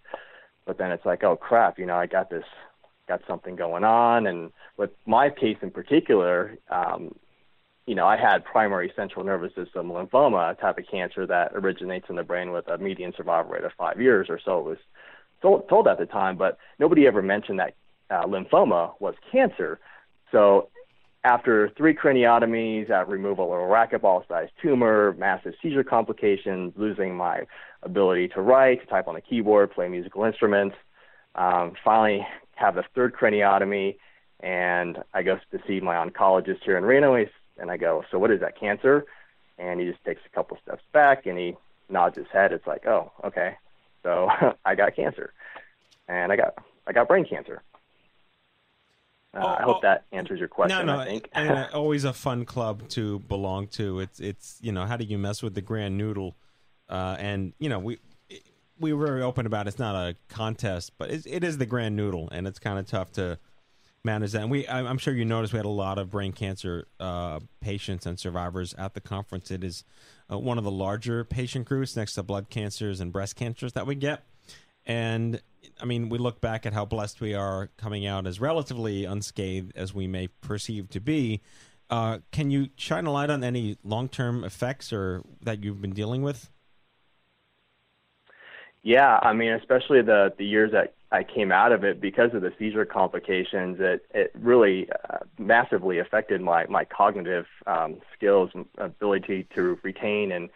Speaker 8: but then it's like oh crap, you know I got this got something going on, and with my case in particular, um, you know, I had primary central nervous system lymphoma, a type of cancer that originates in the brain with a median survival rate of five years or so. It was told, told at the time, but nobody ever mentioned that uh, lymphoma was cancer. So after three craniotomies, at removal of a racquetball-sized tumor, massive seizure complications, losing my ability to write, to type on a keyboard, play musical instruments, um, finally have the third craniotomy, and I go to see my oncologist here in Reno. And I go, so what is that, cancer? And he just takes a couple steps back and he nods his head. It's like, oh, okay. So I got cancer, and I got I got brain cancer. Uh, oh, I hope oh, that answers your question.
Speaker 4: No, no,
Speaker 8: I think.
Speaker 4: and always a fun club to belong to. It's it's you know how do you mess with the grand noodle, uh, and you know we we were very open about it. it's not a contest, but it, it is the grand noodle, and it's kind of tough to manage that. And we, I'm sure you noticed, we had a lot of brain cancer uh, patients and survivors at the conference. It is uh, one of the larger patient groups next to blood cancers and breast cancers that we get. And I mean, we look back at how blessed we are coming out as relatively unscathed as we may perceive to be. Uh, can you shine a light on any long-term effects or that you've been dealing with?
Speaker 8: Yeah, I mean, especially the the years that I came out of it because of the seizure complications. It it really uh, massively affected my my cognitive um, skills, ability to retain and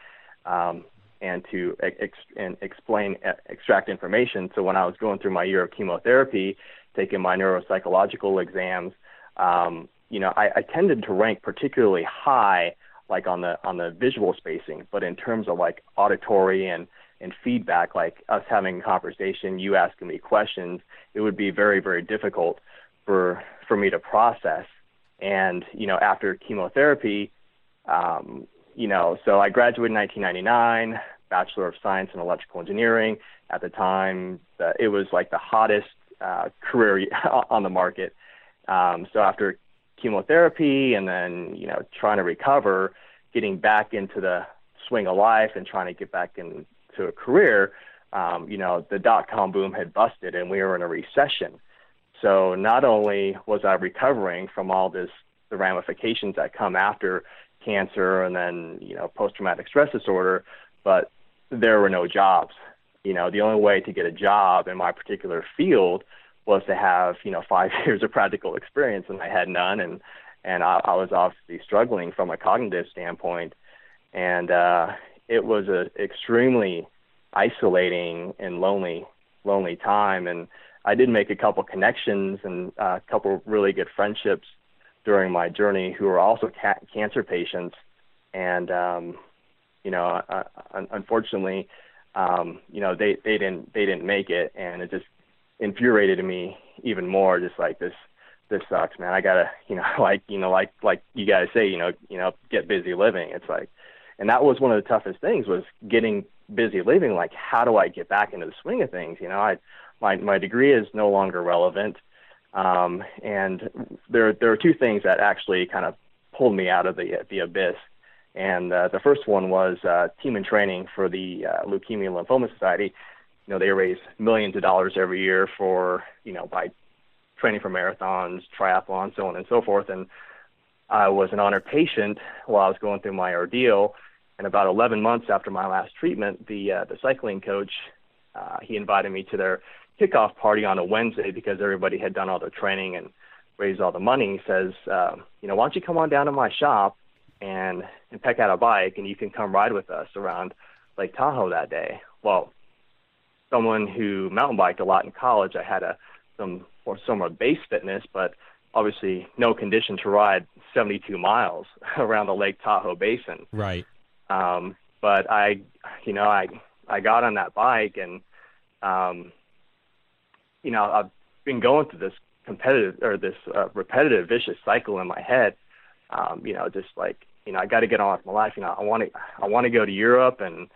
Speaker 8: um, and to ex- and explain, extract information. So when I was going through my year of chemotherapy, taking my neuropsychological exams, um, you know, I, I tended to rank particularly high, like on the on the visual spacing, but in terms of like auditory and and feedback, like us having a conversation, you asking me questions, it would be very, very difficult for for me to process. And you know, after chemotherapy, um, you know, so I graduated in 1999, Bachelor of Science in Electrical Engineering. At the time, the, it was like the hottest uh, career on the market. Um, so after chemotherapy and then you know trying to recover, getting back into the swing of life and trying to get back into a career, um, you know, the dot com boom had busted and we were in a recession. So not only was I recovering from all this, the ramifications that come after cancer and then, you know, post traumatic stress disorder, but there were no jobs. You know, the only way to get a job in my particular field was to have, you know, five years of practical experience and I had none and and I, I was obviously struggling from a cognitive standpoint. And uh, it was a extremely isolating and lonely lonely time and I did make a couple connections and uh, a couple really good friendships during my journey who were also ca- cancer patients and um you know uh, unfortunately um you know they they didn't they didn't make it and it just infuriated me even more just like this this sucks man. I gotta you know like you know like like you guys say you know you know get busy living. It's like and that was one of the toughest things was getting busy living. Like how do i get back into the swing of things? You know i my my degree is no longer relevant um and there there are two things that actually kind of pulled me out of the the abyss and uh, the first one was uh, team in training for the uh, leukemia lymphoma society you know they raise millions of dollars every year for you know by training for marathons, triathlons, so on and so forth. And I was an honored patient while I was going through my ordeal. And about 11 months after my last treatment, the uh, the cycling coach uh, he invited me to their kickoff party on a Wednesday because everybody had done all their training and raised all the money. He says, uh, you know, why don't you come on down to my shop and and peck out a bike, and you can come ride with us around Lake Tahoe that day. Well, someone who mountain biked a lot in college, I had a some or somewhat base fitness, but obviously no condition to ride 72 miles around the Lake Tahoe basin.
Speaker 4: Right.
Speaker 8: Um, but I, you know, I I got on that bike and, um, you know, I've been going through this competitive or this uh, repetitive vicious cycle in my head. Um, you know, just like you know, I got to get on with my life. You know, I want to I want to go to Europe and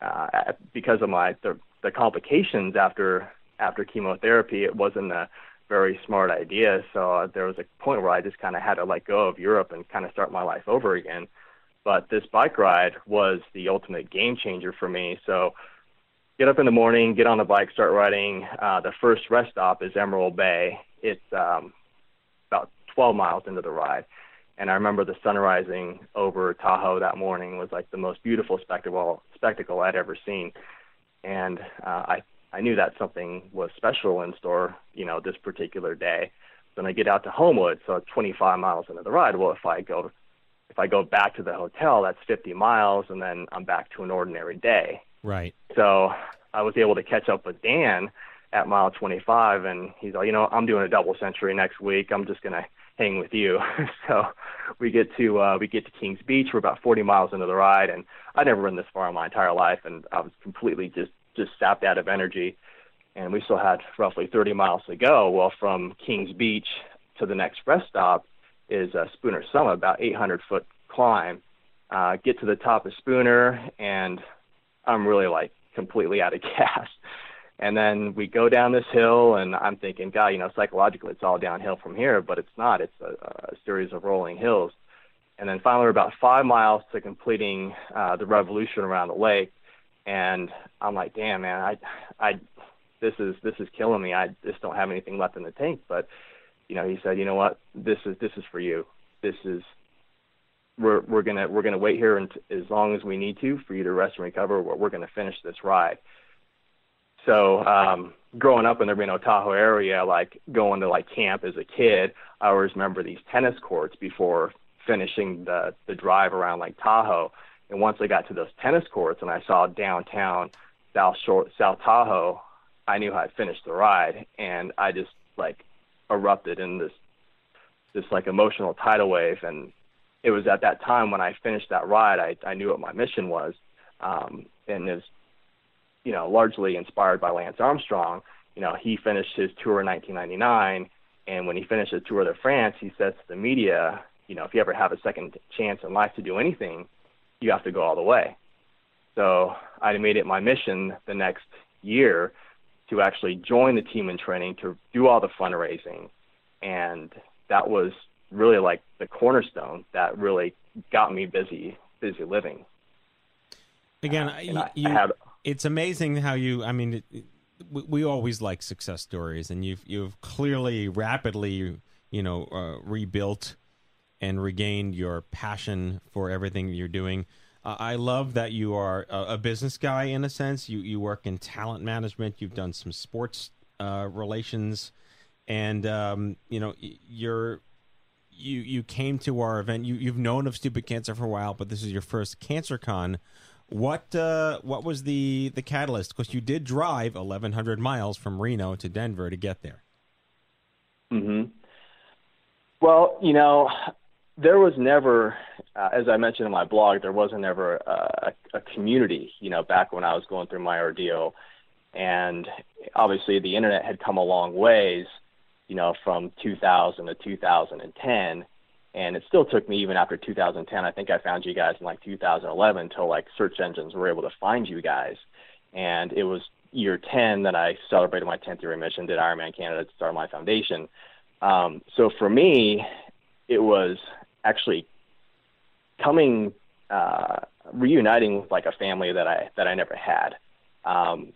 Speaker 8: uh, because of my the, the complications after after chemotherapy, it wasn't a very smart idea. So uh, there was a point where I just kind of had to let go of Europe and kind of start my life over again. But this bike ride was the ultimate game changer for me. So get up in the morning, get on the bike, start riding. Uh, the first rest stop is Emerald Bay. It's um, about 12 miles into the ride. And I remember the sun rising over Tahoe that morning was like the most beautiful spectacle spectacle I'd ever seen. And uh, I I knew that something was special in store, you know, this particular day. Then I get out to Homewood, so 25 miles into the ride. Well, if I go if I go back to the hotel, that's 50 miles, and then I'm back to an ordinary day.
Speaker 4: Right.
Speaker 8: So I was able to catch up with Dan at mile 25, and he's like, you know, I'm doing a double century next week. I'm just gonna hang with you. so we get to uh, we get to Kings Beach. We're about 40 miles into the ride, and I'd never run this far in my entire life, and I was completely just just sapped out of energy. And we still had roughly 30 miles to go. Well, from Kings Beach to the next rest stop is uh, Spooner Summit, about 800 foot climb. Uh, get to the top of Spooner, and I'm really like completely out of gas. And then we go down this hill, and I'm thinking, God, you know, psychologically it's all downhill from here, but it's not. It's a, a series of rolling hills. And then finally, we're about five miles to completing uh, the revolution around the lake, and I'm like, damn, man, I, I, this is this is killing me. I just don't have anything left in the tank. But, you know, he said, you know what, this is this is for you. This is we're we're gonna we're gonna wait here and as long as we need to for you to rest and recover. We're, we're gonna finish this ride. So um, growing up in the Reno Tahoe area, like going to like camp as a kid, I always remember these tennis courts before finishing the the drive around like Tahoe. And once I got to those tennis courts and I saw downtown South Shore South Tahoe, I knew I'd finished the ride, and I just like erupted in this this like emotional tidal wave. And it was at that time when I finished that ride, I, I knew what my mission was, um, and is, you know, largely inspired by Lance Armstrong. You know, he finished his tour in 1999, and when he finished the Tour de France, he says to the media, you know, if you ever have a second chance in life to do anything, you have to go all the way. So I made it my mission the next year to actually join the team in training to do all the fundraising, and that was really like the cornerstone that really got me busy busy living.
Speaker 4: Again,
Speaker 8: uh,
Speaker 4: you,
Speaker 8: I,
Speaker 4: you,
Speaker 8: I had,
Speaker 4: it's amazing how you. I mean, it, we, we, always like success stories, and you've you've clearly rapidly, you know, uh, rebuilt and regained your passion for everything you're doing. Uh, I love that you are a, a, business guy in a sense. You you work in talent management. You've done some sports uh, relations, and um, you know you're you you came to our event. You you've known of Stupid Cancer for a while, but this is your first CancerCon. What uh, what was the the catalyst? Because you did drive 1,100 miles from Reno to Denver to get there.
Speaker 8: Hmm. Well, you know, there was never, uh, as I mentioned in my blog, there wasn't ever a, a community. You know, back when I was going through my ordeal, and obviously the internet had come a long ways you know, from 2000 to 2010. And it still took me even after 2010. I think I found you guys in like 2011 until like search engines were able to find you guys. And it was year 10 that I celebrated my 10th year of mission, did Ironman Canada to start my foundation. Um, so for me, it was actually coming, uh, reuniting with like a family that I that I never had, um,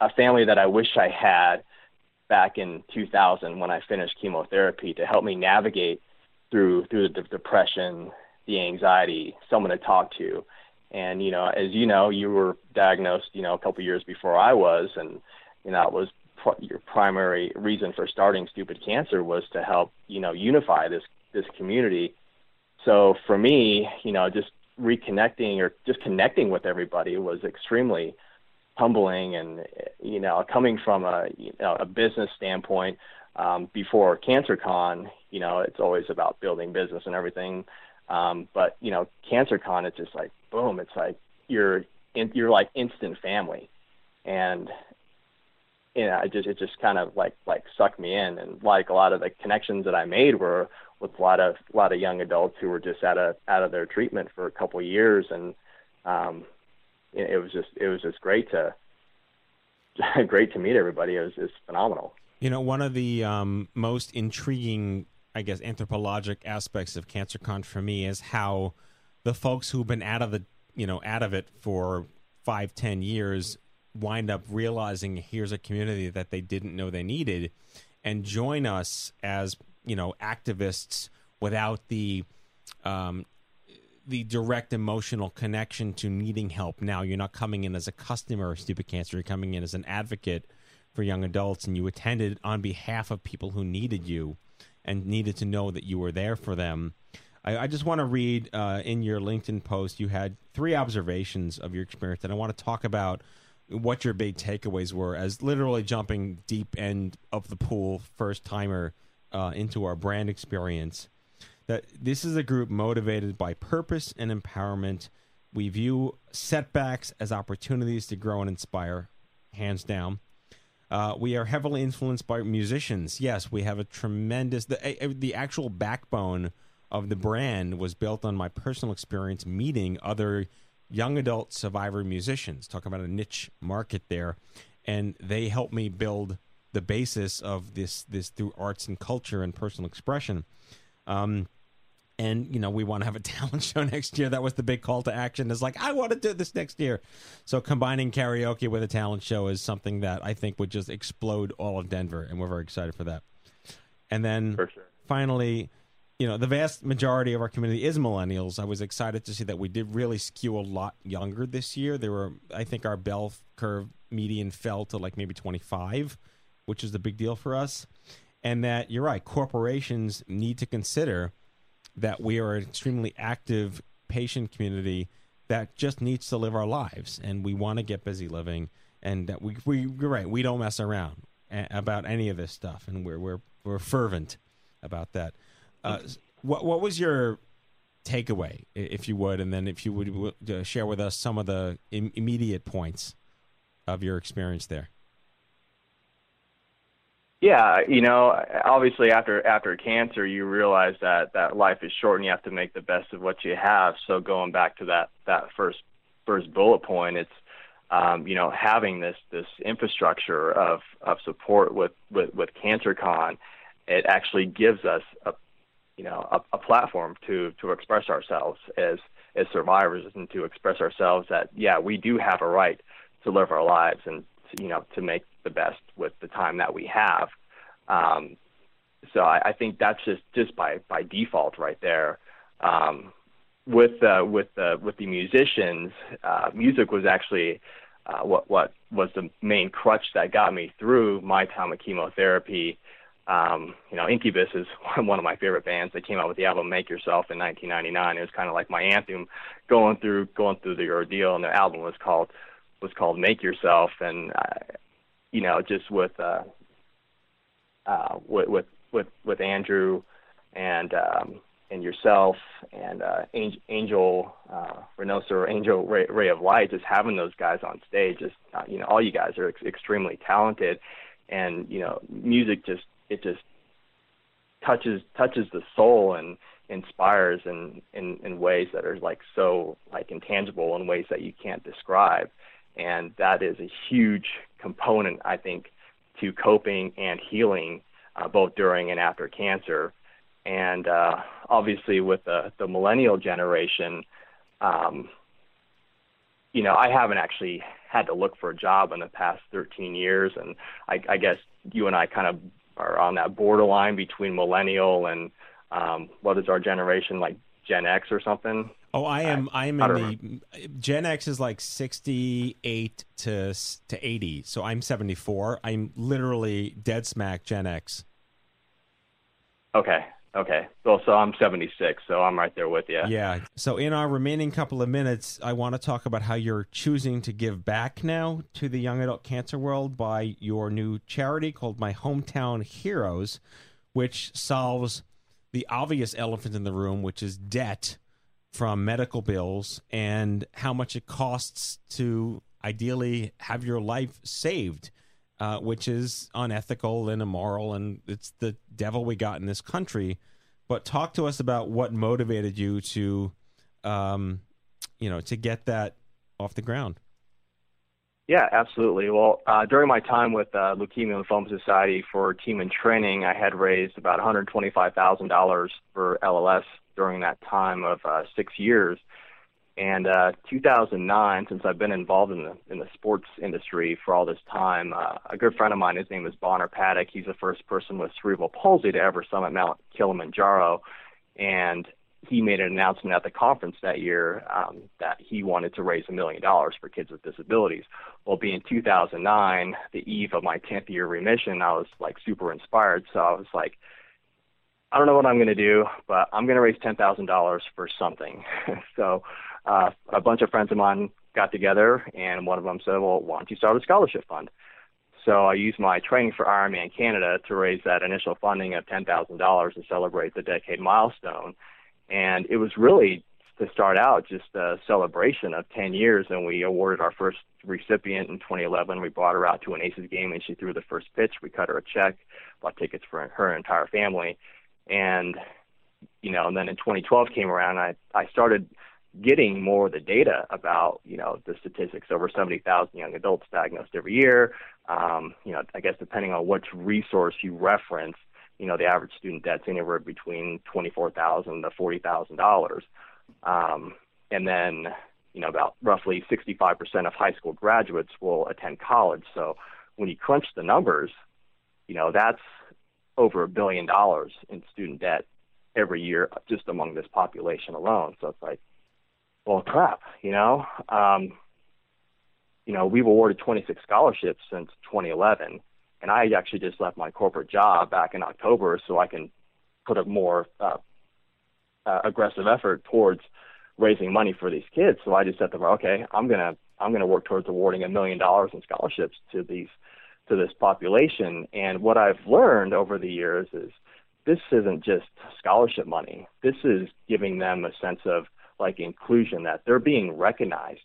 Speaker 8: a family that I wish I had back in 2000 when I finished chemotherapy to help me navigate through through the depression, the anxiety, someone to talk to. And you know, as you know, you were diagnosed, you know, a couple years before I was, and you know, it was pr- your primary reason for starting Stupid Cancer was to help, you know, unify this this community. So for me, you know, just reconnecting or just connecting with everybody was extremely humbling and you know coming from a you know a business standpoint um, before CancerCon, you know, it's always about building business and everything. Um, but you know, CancerCon, it's just like boom, it's like you're in, you're like instant family, and you know, it just it just kind of like like sucked me in, and like a lot of the connections that I made were with a lot of a lot of young adults who were just out of out of their treatment for a couple of years, and um, it, was just it was just great to great to meet everybody. It was just phenomenal.
Speaker 4: You know, one of the um, most intriguing, I guess, anthropologic aspects of CancerCon for me is how the folks who've been out of the, you know, out of it for five, ten years wind up realizing here's a community that they didn't know they needed, and join us as you know activists without the um, the direct emotional connection to needing help. Now you're not coming in as a customer of Stupid Cancer; you're coming in as an advocate for young adults, and you attended on behalf of people who needed you and needed to know that you were there for them. I, I just want to read uh, in your LinkedIn post. You had three observations of your experience, and I want to talk about what your big takeaways were as literally jumping deep end of the pool first timer uh, into our brand experience that this is a group motivated by purpose and empowerment we view setbacks as opportunities to grow and inspire hands down uh, we are heavily influenced by musicians yes we have a tremendous the, the actual backbone of the brand was built on my personal experience meeting other young adult survivor musicians. Talk about a niche market there, and they helped me build the basis of this this through arts and culture and personal expression. Um, and you know we want to have a talent show next year. That was the big call to action. Is like I want to do this next year. So combining karaoke with a talent show is something that I think would just explode all of Denver, and we're very excited for that. And then
Speaker 8: sure.
Speaker 4: finally, you know, the vast majority of our community is millennials. I was excited to see that we did really skew a lot younger this year. There were, I think, our bell curve median fell to like maybe 25, which is the big deal for us. And that you're right, corporations need to consider that we are an extremely active patient community that just needs to live our lives, and we want to get busy living, and that we we you're right, we don't mess around about any of this stuff, and we're we're we're fervent about that. Uh, what what was your takeaway, if you would, and then if you would uh, share with us some of the Im- immediate points of your experience there?
Speaker 8: Yeah, you know, obviously after after cancer, you realize that that life is short and you have to make the best of what you have. So going back to that that first first bullet point, it's um, you know having this this infrastructure of of support with with with CancerCon, it actually gives us a you know a, a platform to to express ourselves as as survivors and to express ourselves that yeah we do have a right to live our lives and you know to make the best with the time that we have um, so I, I think that's just just by by default right there um, with uh, with the with the musicians uh, music was actually uh, what what was the main crutch that got me through my time of chemotherapy um, you know, Incubus is one of my favorite bands. They came out with the album "Make Yourself" in 1999. It was kind of like my anthem going through going through the ordeal, and the album was called was called "Make Yourself." And uh, you know, just with uh, uh, with with with with Andrew and um, and yourself and uh, Angel, Angel uh, Reynoso or Angel Ray, Ray of Light, just having those guys on stage, just uh, you know, all you guys are ex- extremely talented, and you know, music just it just touches touches the soul and inspires in, in in ways that are like so like intangible in ways that you can't describe and that is a huge component i think to coping and healing uh, both during and after cancer and uh, obviously with the the millennial generation um, you know i haven't actually had to look for a job in the past 13 years, and I, I guess you and I kind of are on that borderline between millennial and um, what is our generation like Gen X or something.
Speaker 4: Oh, I am. I, am
Speaker 8: I
Speaker 4: in the Gen X is like sixty-eight to to eighty. So I'm seventy-four. I'm literally dead smack Gen X.
Speaker 8: Okay, okay. Well, so I'm 76, so I'm right there with you.
Speaker 4: Yeah. So in our remaining couple of minutes, I want to talk about how you're choosing to give back now to the young adult cancer world by your new charity called My Hometown Heroes, which solves the obvious elephant in the room, which is debt from medical bills and how much it costs to ideally have your life saved, uh, which is unethical and immoral, and it's the devil we got in this country. But talk to us about what motivated you to, um, you know, to get that off the ground.
Speaker 8: Yeah, absolutely. Well, uh, during my time with uh, Leukemia Lymphoma Society for team in training, I had raised about $125,000 for LLS during that time of uh, six years. And uh, 2009, since I've been involved in the in the sports industry for all this time, uh, a good friend of mine, his name is Bonner Paddock. He's the first person with cerebral palsy to ever summit Mount Kilimanjaro, and he made an announcement at the conference that year um, that he wanted to raise a million dollars for kids with disabilities. Well, being 2009, the eve of my 10th year remission, I was like super inspired. So I was like, I don't know what I'm going to do, but I'm going to raise $10,000 for something. so uh, a bunch of friends of mine got together, and one of them said, Well, why don't you start a scholarship fund? So I used my training for Ironman Canada to raise that initial funding of $10,000 to celebrate the decade milestone. And it was really to start out just a celebration of 10 years. And we awarded our first recipient in 2011. We brought her out to an Aces game and she threw the first pitch. We cut her a check, bought tickets for her entire family. And, you know, and then in 2012 came around, I, I started getting more of the data about, you know, the statistics over 70,000 young adults diagnosed every year. Um, you know, I guess depending on which resource you reference, you know, the average student debt's anywhere between twenty-four thousand to forty thousand dollars, um, and then you know about roughly sixty-five percent of high school graduates will attend college. So when you crunch the numbers, you know that's over a billion dollars in student debt every year just among this population alone. So it's like, well, crap, you know. Um, you know, we've awarded 26 scholarships since 2011 and I actually just left my corporate job back in October so I can put a more uh, uh, aggressive effort towards raising money for these kids. So I just said to them, okay, I'm gonna I'm gonna work towards awarding a million dollars in scholarships to these to this population. And what I've learned over the years is this isn't just scholarship money. This is giving them a sense of like inclusion that they're being recognized.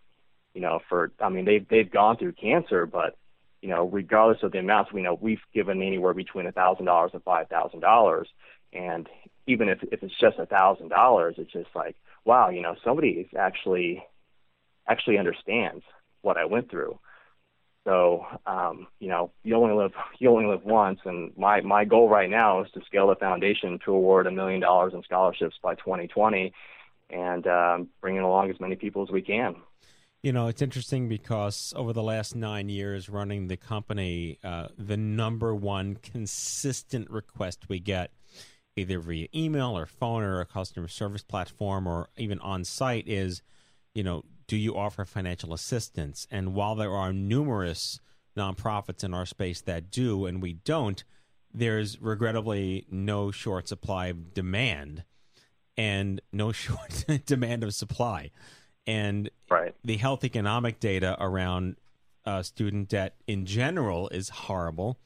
Speaker 8: You know, for I mean they've they've gone through cancer, but you know, regardless of the amounts, we know we've given anywhere between a thousand dollars and five thousand dollars, and even if if it's just a thousand dollars, it's just like, wow, you know, somebody actually actually understands what I went through. So, um, you know, you only live you only live once, and my my goal right now is to scale the foundation to award a million dollars in scholarships by 2020, and um, bring in along as many people as we can.
Speaker 4: You know, it's interesting because over the last nine years running the company, uh, the number one consistent request we get, either via email or phone or a customer service platform or even on site, is, you know, do you offer financial assistance? And while there are numerous nonprofits in our space that do and we don't, there's regrettably no short supply of demand and no short demand of supply and
Speaker 8: right.
Speaker 4: the health economic data around uh, student debt in general is horrible.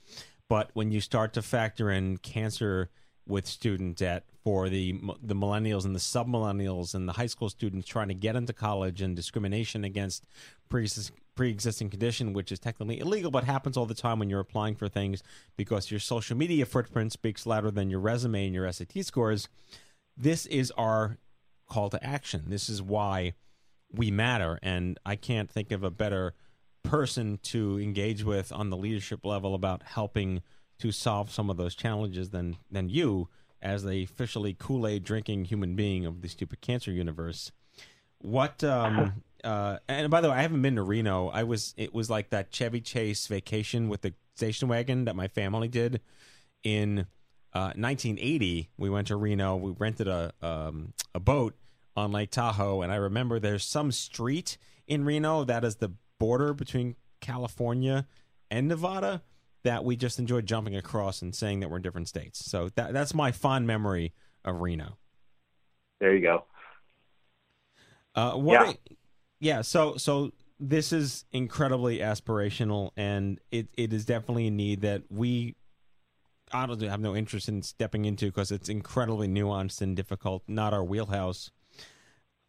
Speaker 4: But when you start to factor in cancer with student debt for the the millennials and the submillennials and the high school students trying to get into college and discrimination against pre pre-existing condition which is technically illegal but happens all the time when you're applying for things because your social media footprint speaks louder than your resume and your SAT scores this is our call to action this is why we matter. And I can't think of a better person to engage with on the leadership level about helping to solve some of those challenges than than you as the officially Kool Aid drinking human being of the stupid cancer universe. What um, Uh, and by the way, I haven't been to Reno. I was. It was like that Chevy Chase vacation with the station wagon that my family did in uh, 1980. We went to Reno. We rented a um, a boat on Lake Tahoe, and I remember there's some street in Reno that is the border between California and Nevada that we just enjoyed jumping across and saying that we're in different states. So that that's my fond memory of Reno.
Speaker 8: There you go.
Speaker 4: Uh, what
Speaker 8: Yeah.
Speaker 4: I- yeah. So so this is incredibly aspirational, and it, it is definitely a need that we honestly have no interest in stepping into because it's incredibly nuanced and difficult. Not our wheelhouse.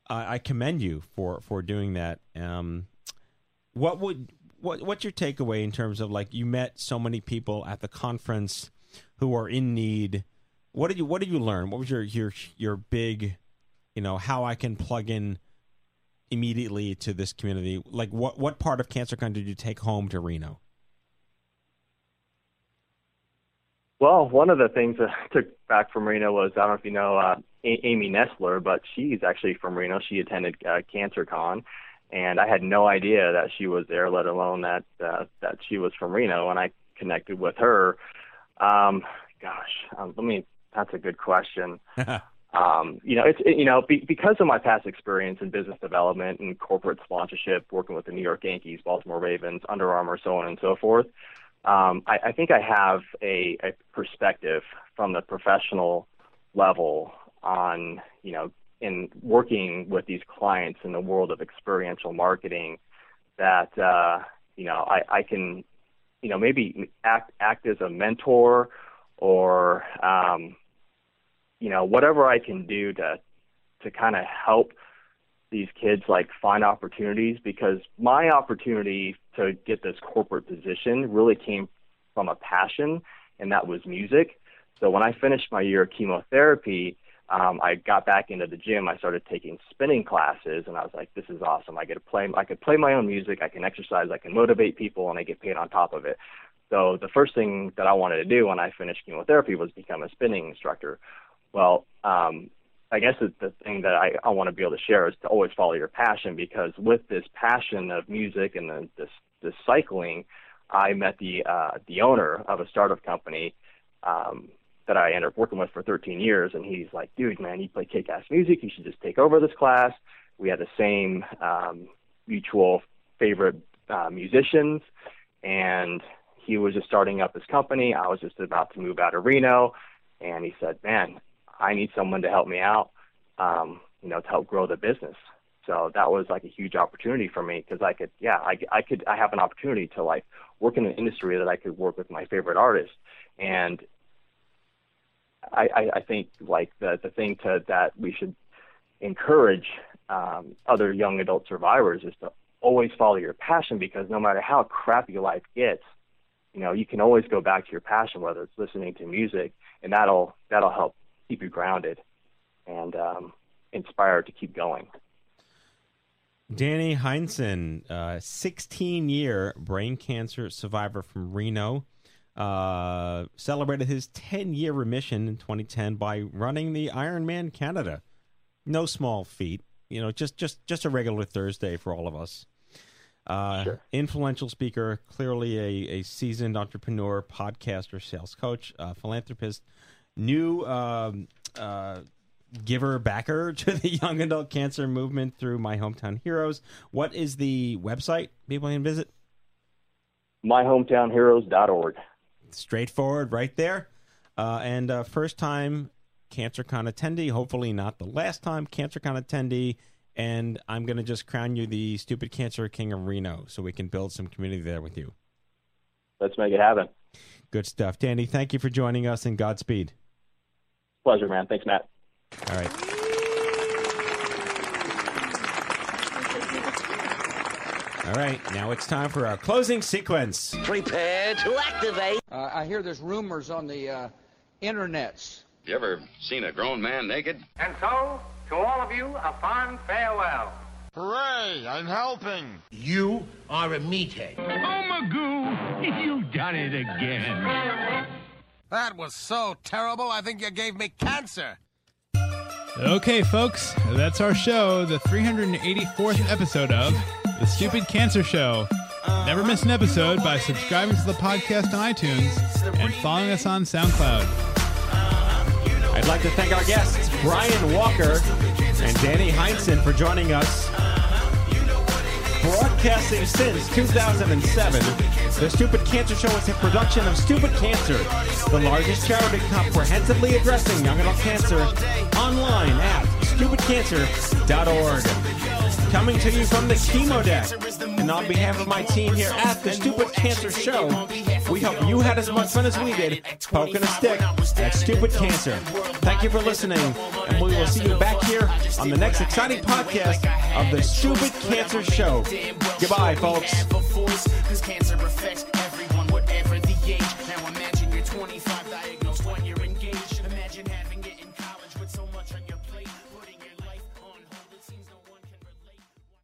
Speaker 4: I, I commend you for for doing that. Um, what would what what's your takeaway in terms of like you met so many people at the conference who are in need? What did you what did you learn? What was your your your big, you know, how I can plug in immediately to this community? Like what what part of CancerCon did you take home to Reno?
Speaker 8: Well, one of the things that I took back from Reno was I don't know if you know uh, A- Amy Nestler, but she's actually from Reno. She attended uh, CancerCon, and I had no idea that she was there, let alone that uh, that she was from Reno. And I connected with her. Um, gosh, um, let me. That's a good question. um, you know, it's it, you know be, because of my past experience in business development and corporate sponsorship, working with the New York Yankees, Baltimore Ravens, Under Armour, so on and so forth. Um, I, I think I have a, a perspective from the professional level on you know in working with these clients in the world of experiential marketing that uh, you know I, I can you know maybe act act as a mentor or um, you know whatever I can do to to kind of help these kids like find opportunities because my opportunity to get this corporate position really came from a passion and that was music. So when I finished my year of chemotherapy, um, I got back into the gym. I started taking spinning classes, and I was like, "This is awesome! I get to play. I could play my own music. I can exercise. I can motivate people, and I get paid on top of it." So the first thing that I wanted to do when I finished chemotherapy was become a spinning instructor. Well, um, I guess the, the thing that I, I want to be able to share is to always follow your passion because with this passion of music and the, this this cycling, I met the uh, the owner of a startup company um, that I ended up working with for 13 years, and he's like, "Dude, man, you play kick-ass music. You should just take over this class." We had the same um, mutual favorite uh, musicians, and he was just starting up his company. I was just about to move out of Reno, and he said, "Man, I need someone to help me out, um, you know, to help grow the business." So that was like a huge opportunity for me because I could, yeah, I, I could, I have an opportunity to like work in an industry that I could work with my favorite artists, and I, I, think like the the thing to that we should encourage um, other young adult survivors is to always follow your passion because no matter how crappy your life gets, you know, you can always go back to your passion, whether it's listening to music, and that'll that'll help keep you grounded and um, inspired to keep going.
Speaker 4: Danny Heinsohn, uh, 16 year brain cancer survivor from Reno, uh, celebrated his 10 year remission in 2010 by running the Ironman Canada. No small feat, you know, just just just a regular Thursday for all of us. Uh, Influential speaker, clearly a, a seasoned entrepreneur, podcaster, sales coach, uh, philanthropist, new um, uh, giver backer to the young adult cancer movement through My Hometown Heroes. What is the website people can visit?
Speaker 8: MyHometownHeroes.org.
Speaker 4: Straightforward, right there. Uh, and uh, first time CancerCon attendee, hopefully not the last time CancerCon attendee. And I'm going to just crown you the stupid cancer king of Reno so we can build some community there with you.
Speaker 8: Let's make it happen.
Speaker 4: Good stuff. Danny, thank you for joining us and Godspeed.
Speaker 8: Pleasure, man. Thanks, Matt.
Speaker 4: All right. All right, now it's time for our closing sequence.
Speaker 9: Prepare to activate. Uh, I hear there's rumors on the uh, internets.
Speaker 1: You ever seen a grown man naked?
Speaker 10: And so, to all of you, a fond farewell.
Speaker 11: Hooray! I'm helping.
Speaker 12: You are a meathead.
Speaker 10: Oh, Magoo, you've done it again.
Speaker 11: That was so terrible, I think you gave me cancer.
Speaker 5: Okay, folks, that's our show, the 384th episode of The Stupid Cancer Show. Never miss an episode by subscribing to the podcast on iTunes and following us on SoundCloud.
Speaker 4: I'd like to thank our guests, Bryan Walker and Danny Heinsohn, for joining us. Broadcasting since 2007, The Stupid Cancer Show is a production of Stupid Cancer, the largest charity comprehensively addressing young adult cancer, online at stupidcancer.org. Coming to you from the chemo deck. And on behalf of my team here at the Stupid Cancer Show, we hope you had as much fun as we did poking a stick at Stupid Cancer. Thank you for listening, and we will see you back here on the next exciting podcast of the Stupid Cancer Show. Goodbye, folks.